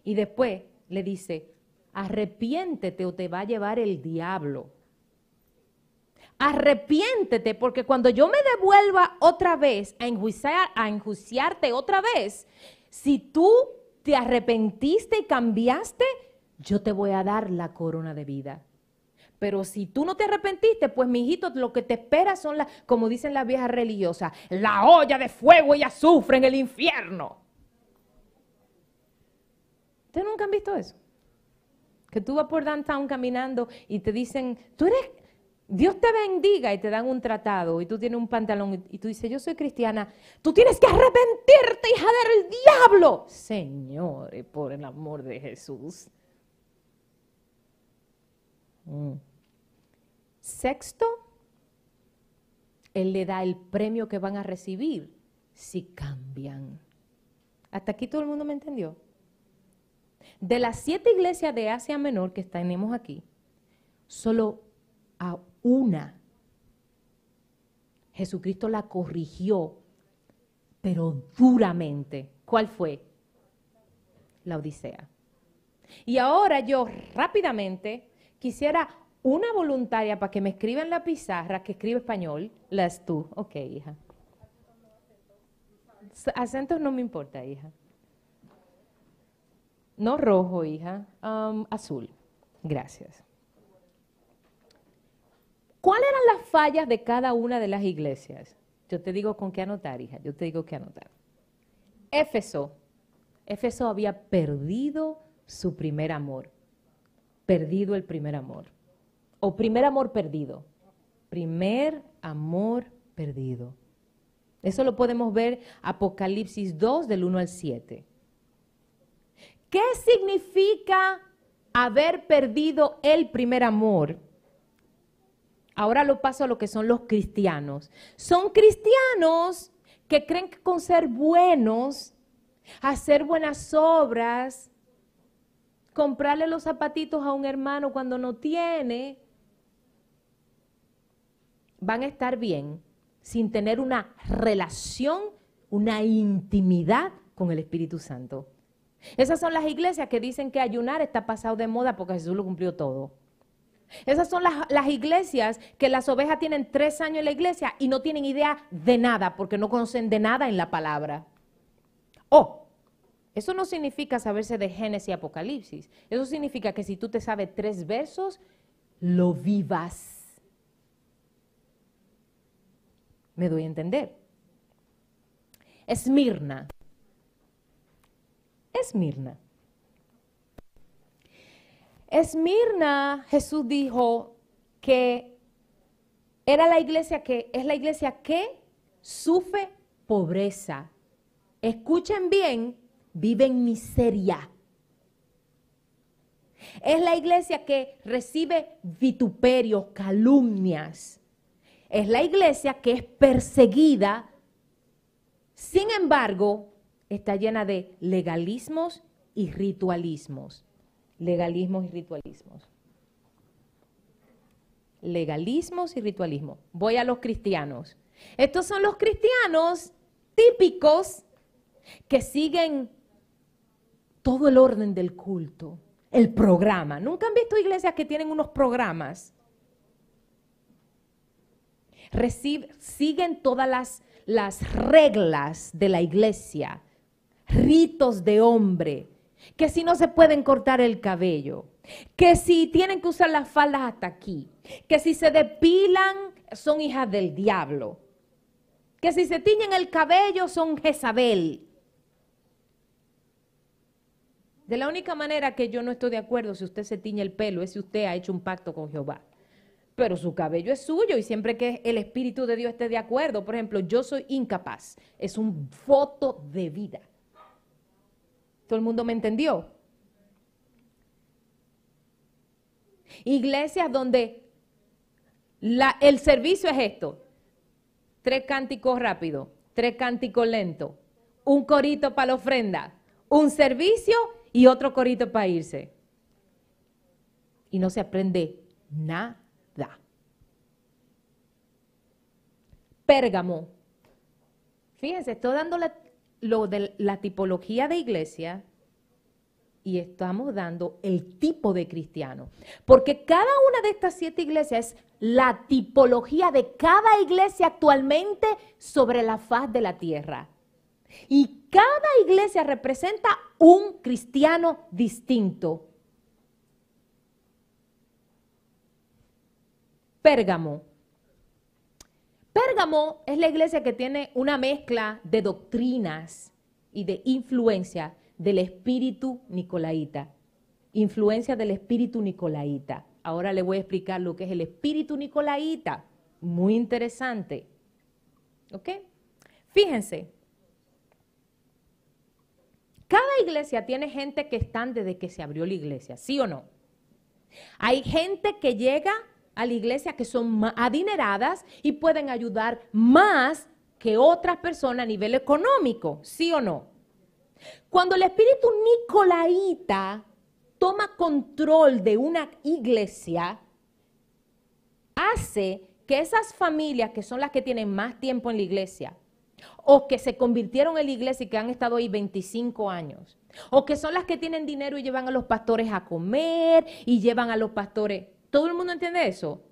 Y después le dice, arrepiéntete o te va a llevar el diablo. Arrepiéntete porque cuando yo me devuelva otra vez a, enjuiciar, a enjuiciarte otra vez, si tú te arrepentiste y cambiaste, yo te voy a dar la corona de vida. Pero si tú no te arrepentiste, pues mi hijito, lo que te espera son las, como dicen las viejas religiosas, la olla de fuego y azufre en el infierno. ¿Ustedes nunca han visto eso? Que tú vas por downtown caminando y te dicen, tú eres, Dios te bendiga y te dan un tratado y tú tienes un pantalón y tú dices, yo soy cristiana, tú tienes que arrepentirte, hija del diablo. Señores, por el amor de Jesús. Mm. Sexto, Él le da el premio que van a recibir si cambian. Hasta aquí todo el mundo me entendió. De las siete iglesias de Asia Menor que tenemos aquí, solo a una Jesucristo la corrigió, pero duramente. ¿Cuál fue? La Odisea. Y ahora yo rápidamente quisiera una voluntaria para que me escriba en la pizarra que escribe español, la es tú. Ok, hija. Acentos no me importa, hija. No rojo, hija. Um, azul. Gracias. ¿Cuáles eran las fallas de cada una de las iglesias? Yo te digo con qué anotar, hija. Yo te digo qué anotar. Éfeso. Éfeso había perdido su primer amor. Perdido el primer amor o primer amor perdido. Primer amor perdido. Eso lo podemos ver Apocalipsis 2 del 1 al 7. ¿Qué significa haber perdido el primer amor? Ahora lo paso a lo que son los cristianos. Son cristianos que creen que con ser buenos, hacer buenas obras, comprarle los zapatitos a un hermano cuando no tiene, van a estar bien sin tener una relación, una intimidad con el Espíritu Santo. Esas son las iglesias que dicen que ayunar está pasado de moda porque Jesús lo cumplió todo. Esas son las, las, iglesias que las ovejas tienen tres años en la iglesia y no tienen idea de nada porque no conocen de nada en la palabra. Oh, eso no significa saberse de Génesis y Apocalipsis. Eso significa que si tú te sabes tres versos, lo vivas. Me doy a entender. Esmirna. Esmirna. Esmirna, Jesús dijo que era la iglesia que es la iglesia que sufre pobreza. Escuchen bien, vive en miseria. Es la iglesia que recibe vituperios, calumnias. Es la iglesia que es perseguida. Sin embargo, está llena de legalismos y ritualismos. Legalismos y ritualismos. Legalismos y ritualismo. Voy a los cristianos. Estos son los cristianos típicos que siguen todo el orden del culto, el programa. ¿Nunca han visto iglesias que tienen unos programas? siguen todas las, las reglas de la iglesia, ritos de hombre, que si no se pueden cortar el cabello, que si tienen que usar las faldas hasta aquí, que si se depilan son hijas del diablo, que si se tiñen el cabello son Jezabel. De la única manera que yo no estoy de acuerdo si usted se tiñe el pelo es si usted ha hecho un pacto con Jehová. Pero su cabello es suyo y siempre que el Espíritu de Dios esté de acuerdo, por ejemplo, yo soy incapaz, es un voto de vida. ¿Todo el mundo me entendió? Iglesias donde el servicio es esto. Tres cánticos rápidos, tres cánticos lentos, un corito para la ofrenda, un servicio y otro corito para irse. Y no se aprende nada. Pérgamo. Fíjense, estoy dando la, lo de la tipología de iglesia y estamos dando el tipo de cristiano. Porque cada una de estas siete iglesias es la tipología de cada iglesia actualmente sobre la faz de la tierra. Y cada iglesia representa un cristiano distinto. Pérgamo. Pérgamo es la iglesia que tiene una mezcla de doctrinas y de influencia del espíritu nicolaíta. Influencia del espíritu nicolaíta. Ahora le voy a explicar lo que es el espíritu nicolaíta. Muy interesante. ¿Ok? Fíjense. Cada iglesia tiene gente que están desde que se abrió la iglesia, ¿sí o no? Hay gente que llega a la iglesia que son adineradas y pueden ayudar más que otras personas a nivel económico, ¿sí o no? Cuando el espíritu nicolaíta toma control de una iglesia, hace que esas familias que son las que tienen más tiempo en la iglesia, o que se convirtieron en la iglesia y que han estado ahí 25 años, o que son las que tienen dinero y llevan a los pastores a comer y llevan a los pastores ¿Todo el mundo entiende eso?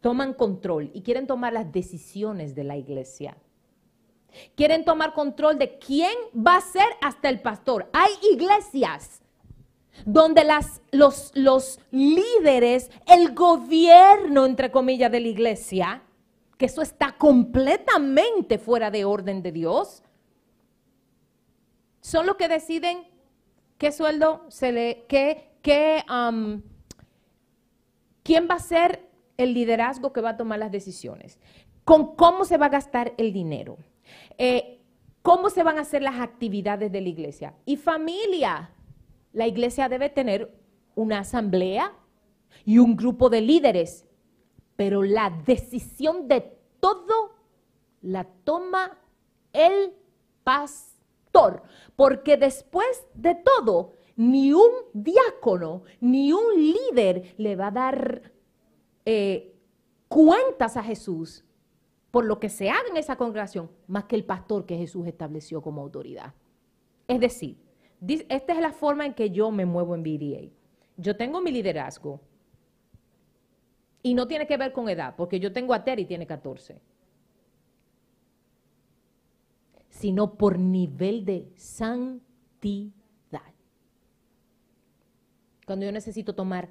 Toman control y quieren tomar las decisiones de la iglesia. Quieren tomar control de quién va a ser hasta el pastor. Hay iglesias donde las, los, líderes, el gobierno, entre comillas, de la iglesia, que eso está completamente fuera de orden de Dios, son los que deciden qué sueldo se le, qué, qué, um, ¿Quién va a ser el liderazgo que va a tomar las decisiones? ¿Con cómo se va a gastar el dinero? Eh, ¿Cómo se van a hacer las actividades de la iglesia? Y familia, la iglesia debe tener una asamblea y un grupo de líderes, pero la decisión de todo la toma el pastor, porque después de todo, ni un diácono, ni un líder le va a dar eh, cuentas a Jesús por lo que se haga en esa congregación, más que el pastor que Jesús estableció como autoridad. Es decir, esta es la forma en que yo me muevo en BDA. Yo tengo mi liderazgo, Y no tiene que ver con edad, porque yo tengo a Terry y tiene 14. Sino por nivel de santidad. Cuando yo necesito tomar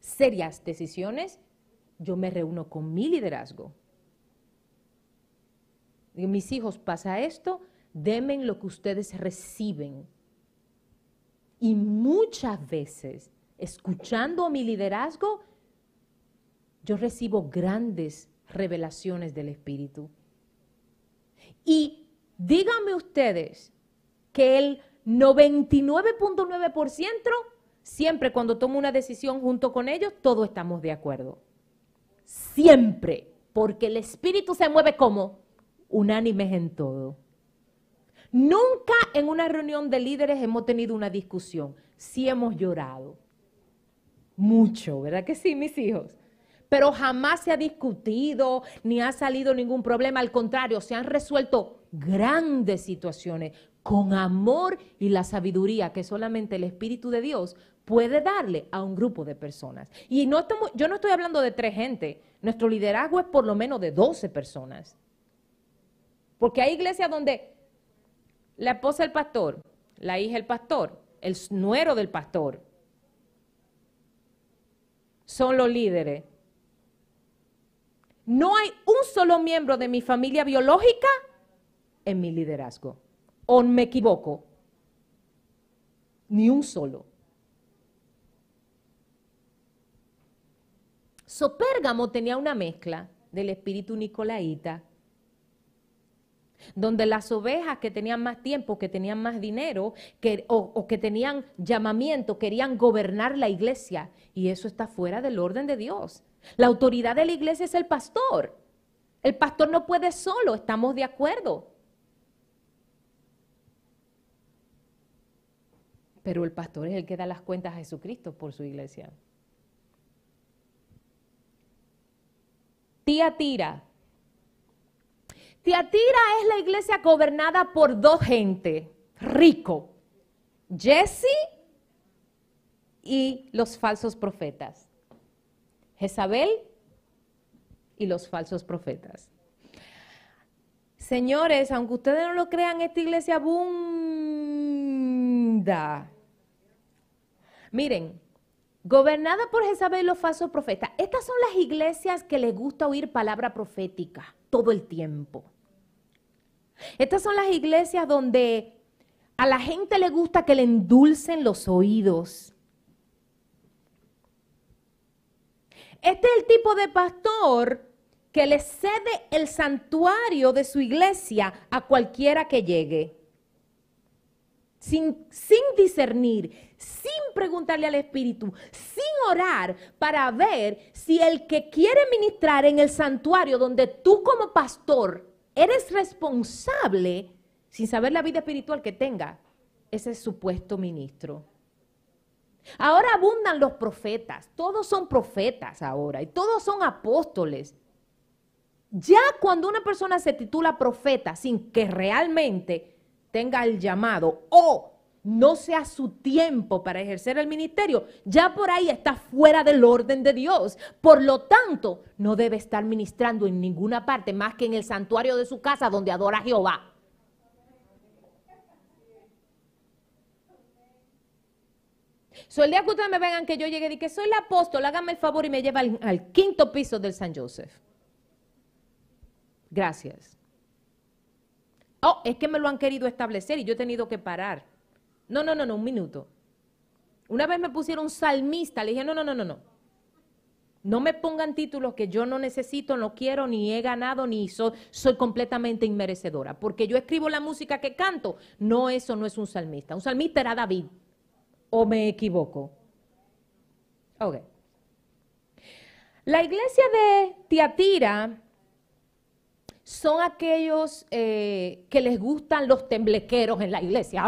serias decisiones, yo me reúno con mi liderazgo. Digo, mis hijos, pasa esto, denme lo que ustedes reciben. Y muchas veces, escuchando mi liderazgo, yo recibo grandes revelaciones del Espíritu. Y díganme ustedes que el 99.9% siempre cuando tomo una decisión junto con ellos, todos estamos de acuerdo. Siempre, porque el Espíritu se mueve como unánimes en todo. Nunca en una reunión de líderes hemos tenido una discusión. Sí hemos llorado. Mucho, ¿verdad que sí, mis hijos? Pero jamás se ha discutido ni ha salido ningún problema. Al contrario, se han resuelto grandes situaciones con amor y la sabiduría que solamente el Espíritu de Dios puede darle a un grupo de personas. Y no estamos, yo no estoy hablando de tres gente. Nuestro liderazgo es por lo menos de 12 personas. Porque hay iglesias donde la esposa del pastor, la hija del pastor, el nuero del pastor, son los líderes. No hay un solo miembro de mi familia biológica en mi liderazgo. ¿O me equivoco? Ni un solo. Sopérgamo tenía una mezcla del espíritu nicolaíta donde las ovejas que tenían más tiempo, que tenían más dinero o, o, que tenían llamamiento, querían gobernar la iglesia. Y eso está fuera del orden de Dios. La autoridad de la iglesia es el pastor. El pastor no puede solo, estamos de acuerdo. Pero el pastor es el que da las cuentas a Jesucristo por su iglesia. Tía Tira, Tiatira es la iglesia gobernada por dos gente, rico, Jesse y los falsos profetas. Jezabel y los falsos profetas. Señores, aunque ustedes no lo crean, esta iglesia abunda. Miren, gobernada por Jezabel y los falsos profetas. Estas son las iglesias que les gusta oír palabra profética todo el tiempo. Estas son las iglesias donde a la gente le gusta que le endulcen los oídos. Este es el tipo de pastor que le cede el santuario de su iglesia a cualquiera que llegue. Sin, sin, discernir, sin preguntarle al Espíritu, sin orar para ver si el que quiere ministrar en el santuario donde tú como pastor eres responsable, sin saber la vida espiritual que tenga ese supuesto ministro. Ahora abundan los profetas, todos son profetas ahora y todos son apóstoles. Ya cuando una persona se titula profeta sin que realmente tenga el llamado o no sea su tiempo para ejercer el ministerio, ya por ahí está fuera del orden de Dios. Por lo tanto, no debe estar ministrando en ninguna parte más que en el santuario de su casa donde adora a Jehová. So, el día que ustedes me vengan que yo llegue y que soy el apóstol, háganme el favor y me lleva al, al quinto piso del San Joseph. Gracias. Oh, es que me lo han querido establecer y yo he tenido que parar. No, no, no, no, un minuto. Una vez me pusieron salmista, le dije, no, no, no, no, no. No me pongan títulos que yo no necesito, no quiero, ni he ganado, ni soy, soy completamente inmerecedora. Porque yo escribo la música que canto. No, eso no es un salmista. Un salmista era David. ¿O me equivoco? Ok. La iglesia de Tiatira son aquellos eh, que les gustan los temblequeros en la iglesia.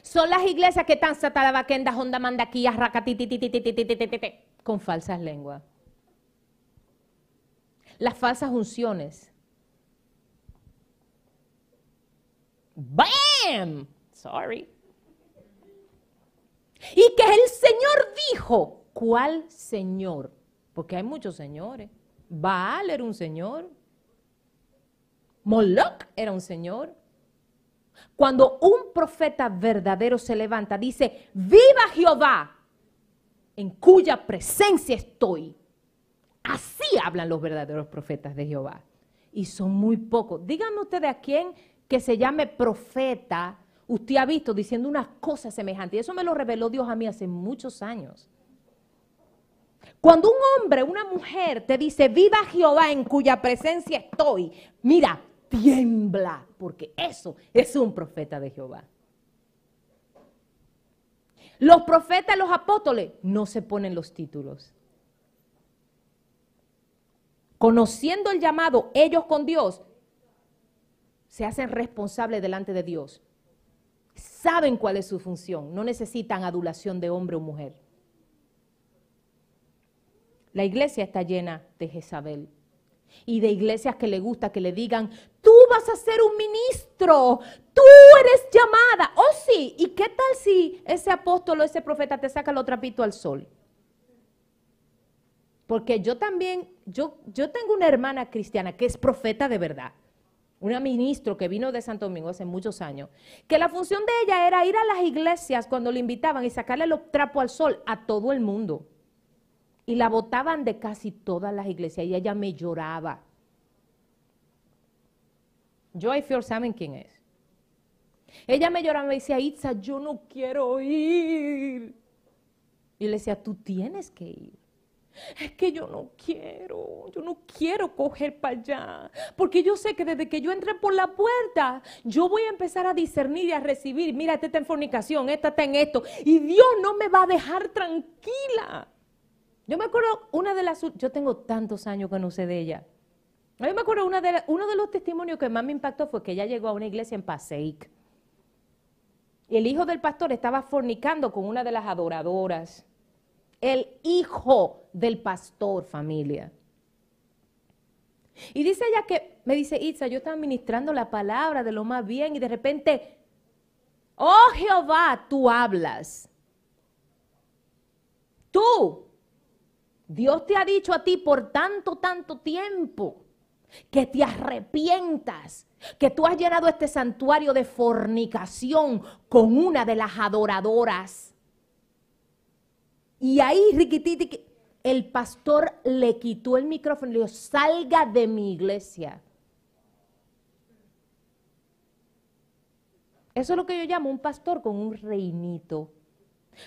Son las iglesias que están satalabaquendas, honda mandaquillas, con Porque hay muchos señores. Baal era un señor. Moloch era un señor. Cuando un profeta verdadero se levanta, dice, viva Jehová, en cuya presencia estoy. Así hablan los verdaderos profetas de Jehová. Y son muy pocos. Díganme ustedes a quién que se llame profeta, usted ha visto diciendo una cosa semejante. Y eso me lo reveló Dios a mí hace muchos años. Cuando un hombre, una mujer te dice, viva Jehová en cuya presencia estoy, mira, tiembla, porque eso es un profeta de Jehová. Los profetas, los apóstoles, no se ponen los títulos. Conociendo el llamado ellos con Dios, se hacen responsables delante de Dios. Saben cuál es su función, no necesitan adulación de hombre o mujer. La iglesia está llena de Jezabel y de iglesias que le gusta que le digan, tú vas a ser un ministro, tú eres llamada. Oh sí, ¿y qué tal si ese apóstol o ese profeta te saca los trapitos al sol? Porque yo también, yo, yo tengo una hermana cristiana que es profeta de verdad una ministro que vino de Santo Domingo hace muchos años, que la función de ella era ir a las iglesias cuando le invitaban y sacarle los trapos al sol a todo el mundo. Y la botaban de casi todas las iglesias y ella me lloraba. Joy Fior, ¿saben quién es? Ella me lloraba y me decía, Itza, yo no quiero ir. Y le decía, tú tienes que ir es que yo no quiero, yo no quiero coger para allá, porque yo sé que desde que yo entré por la puerta, yo voy a empezar a discernir y a recibir, mira, esta está en fornicación, esta está en esto, y Dios no me va a dejar tranquila. Yo me acuerdo una de las, yo tengo tantos años que no sé de ella. Yo me acuerdo una de, uno de los testimonios que más me impactó fue que ella llegó a una iglesia en Paseic. Y el hijo del pastor estaba fornicando con una de las adoradoras el hijo del pastor, familia. Y dice ella que, me dice Itza, yo estaba ministrando la palabra de lo más bien y de repente, oh Jehová, tú hablas. Tú, Dios te ha dicho a ti por tanto, tanto tiempo que te arrepientas, que tú has llenado este santuario de fornicación con una de las adoradoras. Y ahí, riquititi, el pastor le quitó el micrófono y le dijo, salga de mi iglesia. Eso es lo que yo llamo un pastor con un reinito.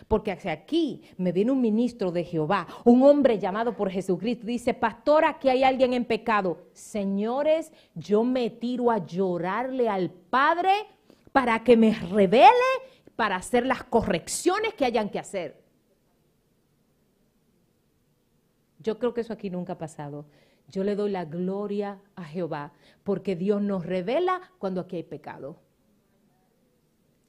Porque aquí me viene un ministro de Jehová, un hombre llamado por Jesucristo. Dice, pastor, aquí hay alguien en pecado. Señores, yo me tiro a llorarle al Padre para que me revele, para hacer las correcciones que hayan que hacer. Yo creo que eso aquí nunca ha pasado. Yo le doy la gloria a Jehová porque Dios nos revela cuando aquí hay pecado.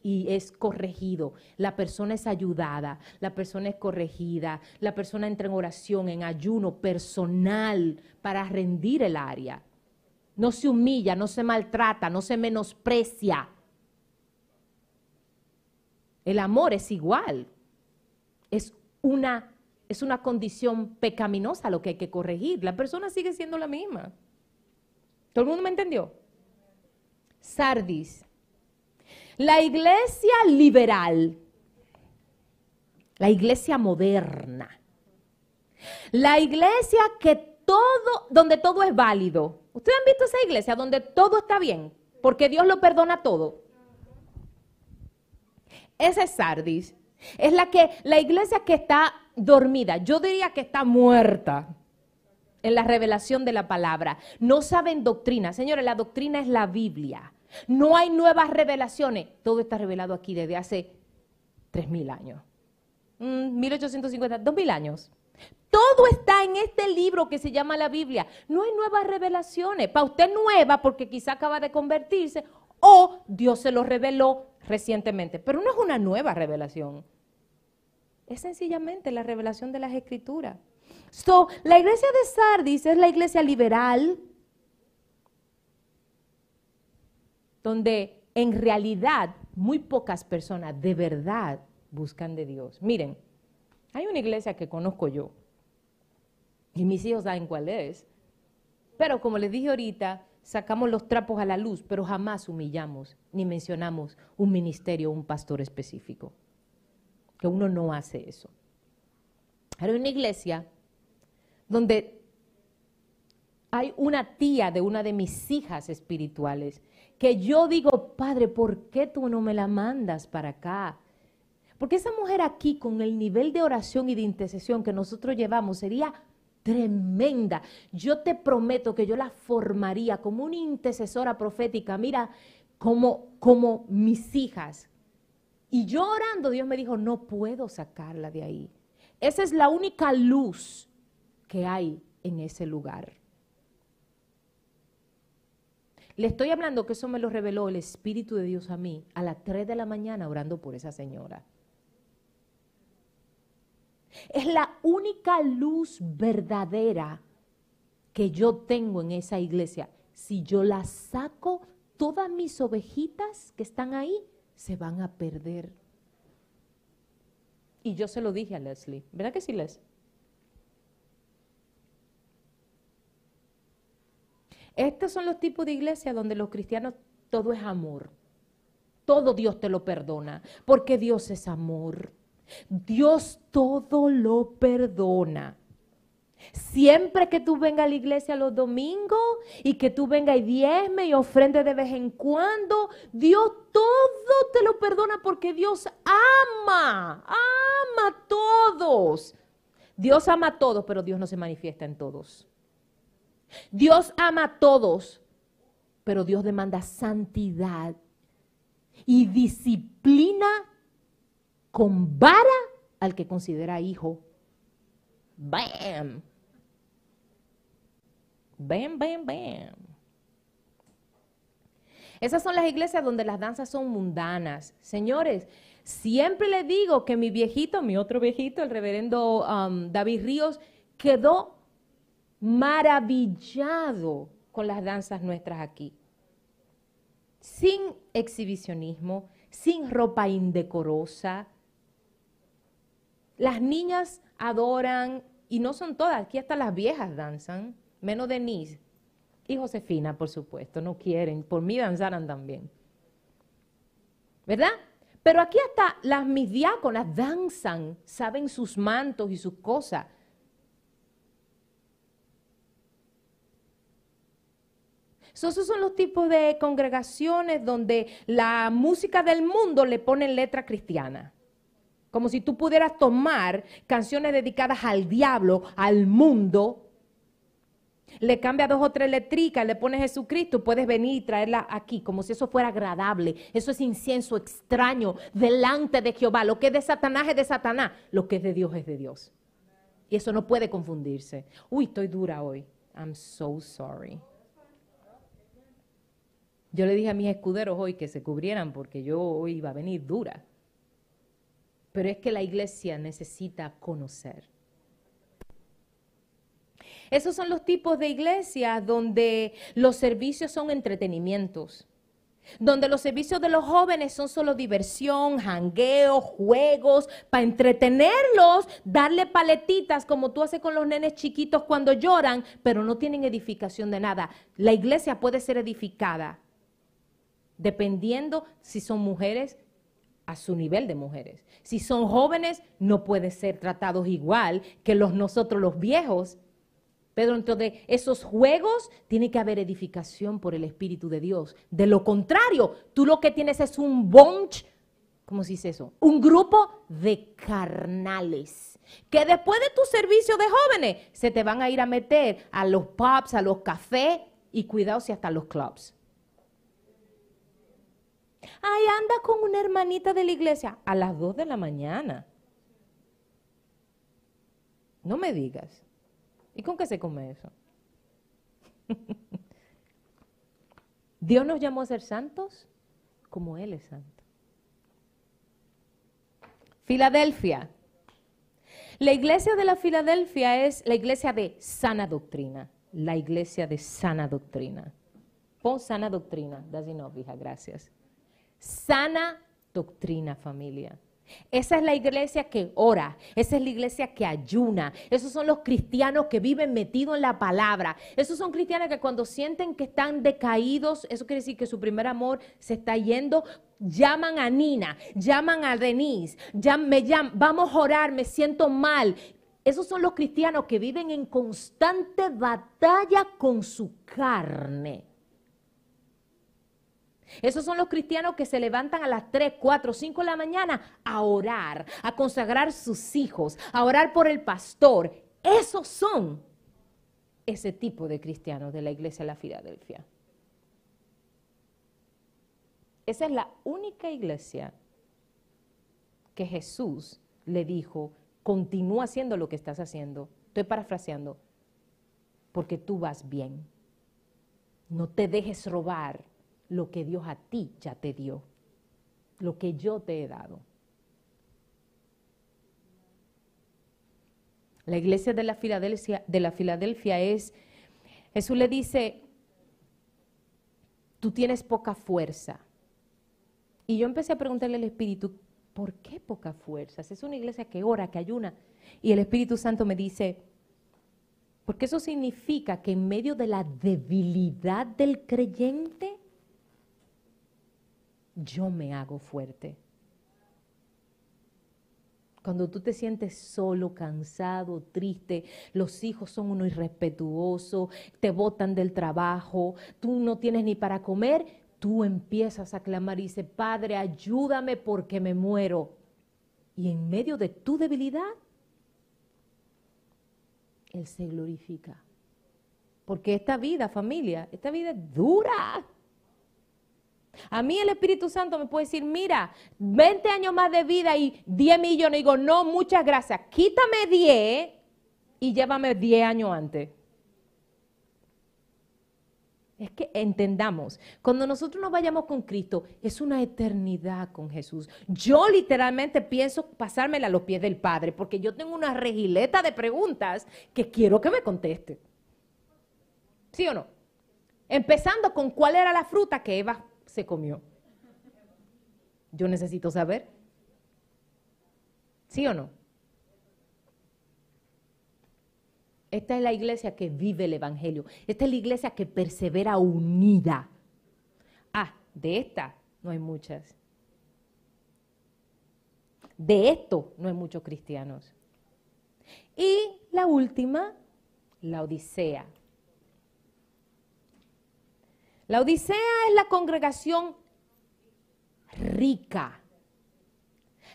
Y es corregido, la persona es ayudada, la persona es corregida, la persona entra en oración, en ayuno personal para rendir el área. No se humilla, no se maltrata, no se menosprecia. El amor es igual, es una es una condición pecaminosa lo que hay que corregir. La persona sigue siendo la misma. ¿Todo el mundo me entendió? Sardis. La iglesia liberal, la iglesia moderna, la iglesia que todo, donde todo es válido. ¿Ustedes han visto esa iglesia donde todo está bien? Porque Dios lo perdona todo. Esa es Sardis. Es la que, la iglesia que está dormida, yo diría que está muerta en la revelación de la palabra. No saben doctrina. Señores, la doctrina es la Biblia. No hay nuevas revelaciones. Todo está revelado aquí desde hace 3.000 años. 1850, mm, 2.000 años. Todo está en este libro que se llama la Biblia. No hay nuevas revelaciones. Para usted nueva porque quizá acaba de convertirse o Dios se lo reveló recientemente. Pero no es una nueva revelación. Es sencillamente la revelación de las escrituras. So, la iglesia de Sardis es la iglesia liberal, donde en realidad muy pocas personas de verdad buscan de Dios. Miren, hay una iglesia que conozco yo, y mis hijos saben cuál es, pero como les dije ahorita, sacamos los trapos a la luz, pero jamás humillamos ni mencionamos un ministerio o un pastor específico. Que uno no hace eso. Hay una iglesia donde hay una tía de una de mis hijas espirituales que yo digo, Padre, ¿por qué tú no me la mandas para acá? Porque esa mujer aquí, con el nivel de oración y de intercesión que nosotros llevamos, sería tremenda. Yo te prometo que yo la formaría como una intercesora profética, mira, como, como mis hijas. Y yo orando, Dios me dijo, no puedo sacarla de ahí. Esa es la única luz que hay en ese lugar. Le estoy hablando que eso me lo reveló el Espíritu de Dios a mí a las 3 de la mañana orando por esa señora. Es la única luz verdadera que yo tengo en esa iglesia. Si yo la saco, todas mis ovejitas que están ahí se van a perder. Y yo se lo dije a Leslie. ¿Verdad que sí, Les? Estos son los tipos de iglesias donde los cristianos todo es amor. Todo Dios te lo perdona, porque Dios es amor. Dios todo lo perdona. Siempre que tú vengas a la iglesia los domingos y que tú vengas y diezme y ofrende de vez en cuando, Dios todo te lo perdona porque Dios ama, ama a todos. Dios ama a todos, pero Dios no se manifiesta en todos. Dios ama a todos, pero Dios demanda santidad y disciplina con vara al que considera hijo. Bam. Bam, bam, bam. Esas son las iglesias donde las danzas son mundanas. Señores, siempre le digo que mi viejito, mi otro viejito, el reverendo um, David Ríos, quedó maravillado con las danzas nuestras aquí. Sin exhibicionismo, sin ropa indecorosa, las niñas adoran, y no son todas, aquí hasta las viejas danzan, menos Denise y Josefina, por supuesto, no quieren, por mí danzaran también. ¿Verdad? Pero aquí hasta las mis diáconas danzan, saben sus mantos y sus cosas. Esos son los tipos de congregaciones donde la música del mundo le pone letra cristiana. Como si tú pudieras tomar canciones dedicadas al diablo, al mundo, le cambia dos o tres letricas, le pones Jesucristo, puedes venir y traerla aquí, como si eso fuera agradable. Eso es incienso extraño delante de Jehová. Lo que es de Satanás es de Satanás, lo que es de Dios es de Dios. Y eso no puede confundirse. Uy, estoy dura hoy. I'm so sorry. Yo le dije a mis escuderos hoy que se cubrieran porque yo hoy iba a venir dura pero es que la iglesia necesita conocer. Esos son los tipos de iglesias donde los servicios son entretenimientos, donde los servicios de los jóvenes son solo diversión, jangueo, juegos, para entretenerlos, darle paletitas como tú haces con los nenes chiquitos cuando lloran, pero no tienen edificación de nada. La iglesia puede ser edificada dependiendo si son mujeres a su nivel de mujeres. Si son jóvenes, no pueden ser tratados igual que los nosotros los viejos. Pero dentro de esos juegos tiene que haber edificación por el Espíritu de Dios. De lo contrario, tú lo que tienes es un bunch, ¿cómo se dice eso? Un grupo de carnales. Que después de tu servicio de jóvenes se te van a ir a meter a los pubs, a los cafés y cuidado si hasta los clubs. Ay, anda con una hermanita de la iglesia a las 2 de la mañana. No me digas. ¿Y con qué se come eso? Dios nos llamó a ser santos como Él es santo. Filadelfia. La iglesia de la Filadelfia es la iglesia de sana doctrina. La iglesia de sana doctrina. Pon sana doctrina. Enough, hija. Gracias. Sana doctrina, familia. Esa es la iglesia que ora, esa es la iglesia que ayuna, esos son los cristianos que viven metidos en la palabra, esos son cristianos que cuando sienten que están decaídos, eso quiere decir que su primer amor se está yendo, llaman a Nina, llaman a Denise, me llaman, vamos a orar, me siento mal. Esos son los cristianos que viven en constante batalla con su carne. Esos son los cristianos que se levantan a las 3, 4, 5 de la mañana a orar, a consagrar sus hijos, a orar por el pastor. Esos son ese tipo de cristianos de la iglesia de la Filadelfia. Esa es la única iglesia que Jesús le dijo, continúa haciendo lo que estás haciendo. Estoy parafraseando, porque tú vas bien. No te dejes robar lo que Dios a ti ya te dio, lo que yo te he dado. La iglesia de la Filadelfia, de la Filadelfia es, Jesús le dice, tú tienes poca fuerza. Y yo empecé a preguntarle al Espíritu, ¿por qué poca fuerza? Es una iglesia que ora, que ayuna. Y el Espíritu Santo me dice, porque eso significa que en medio de la debilidad del creyente, yo me hago fuerte. Cuando tú te sientes solo, cansado, triste, los hijos son uno irrespetuoso, te botan del trabajo, tú no tienes ni para comer, tú empiezas a clamar y dices, Padre, ayúdame porque me muero. Y en medio de tu debilidad, Él se glorifica. Porque esta vida, familia, esta vida es dura. A mí el Espíritu Santo me puede decir, mira, 20 años más de vida y 10 millones. Y digo, no, muchas gracias. Quítame 10 y llévame 10 años antes. Es que entendamos, cuando nosotros nos vayamos con Cristo, es una eternidad con Jesús. Yo literalmente pienso pasármela a los pies del Padre, porque yo tengo una regileta de preguntas que quiero que me conteste. ¿Sí o no? Empezando con cuál era la fruta que Eva se comió? Yo necesito saber. ¿Sí o no? Esta es la iglesia que vive el Evangelio. Esta es la iglesia que persevera unida. Ah, de esta no hay muchas. De esto no hay muchos cristianos. Y la última, la Odisea. La Odisea es la congregación rica,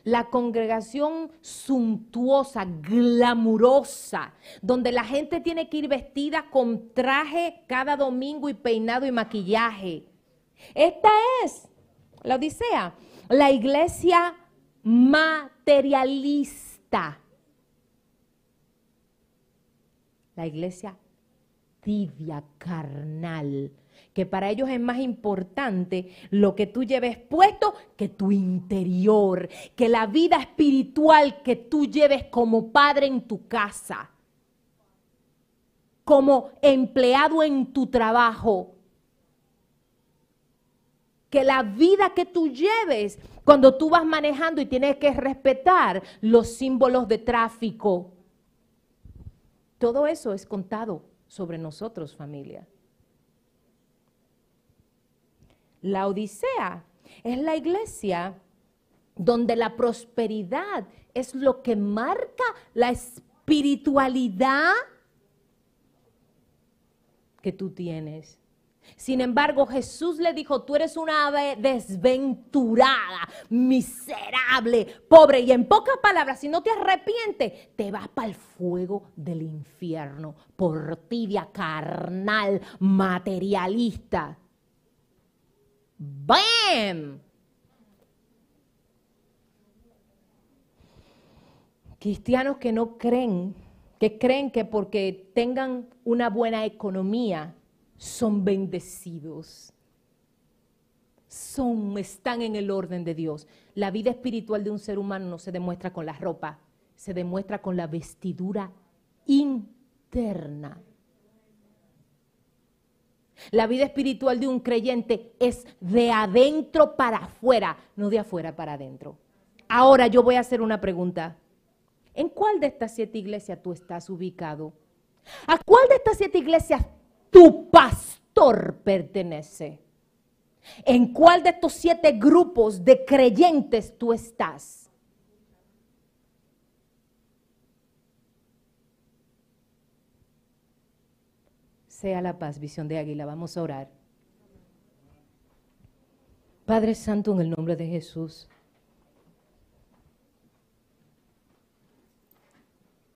la congregación suntuosa, glamurosa, donde la gente tiene que ir vestida con traje cada domingo y peinado y maquillaje. Esta es la Odisea, la iglesia materialista, la iglesia tibia, carnal que para ellos es más importante lo que tú lleves puesto que tu interior, que la vida espiritual que tú lleves como padre en tu casa, como empleado en tu trabajo. Que la vida que tú lleves cuando tú vas manejando y tienes que respetar los símbolos de tráfico. Todo eso es contado sobre nosotros, familia. La Odisea es la iglesia donde la prosperidad es lo que marca la espiritualidad que tú tienes. Sin embargo, Jesús le dijo, tú eres una ave desventurada, miserable, pobre. Y en pocas palabras, si no te arrepientes, te vas para el fuego del infierno por tibia, carnal, materialista. ¡Bam! Cristianos que no creen, que creen que porque tengan una buena economía son bendecidos. Son, están en el orden de Dios. La vida espiritual de un ser humano no se demuestra con la ropa, se demuestra con la vestidura interna. La vida espiritual de un creyente es de adentro para afuera, no de afuera para adentro. Ahora yo voy a hacer una pregunta. ¿En cuál de estas siete iglesias tú estás ubicado? ¿A cuál de estas siete iglesias tu pastor pertenece? ¿En cuál de estos siete grupos de creyentes tú estás? Sea la paz, visión de águila. Vamos a orar. Padre Santo, en el nombre de Jesús.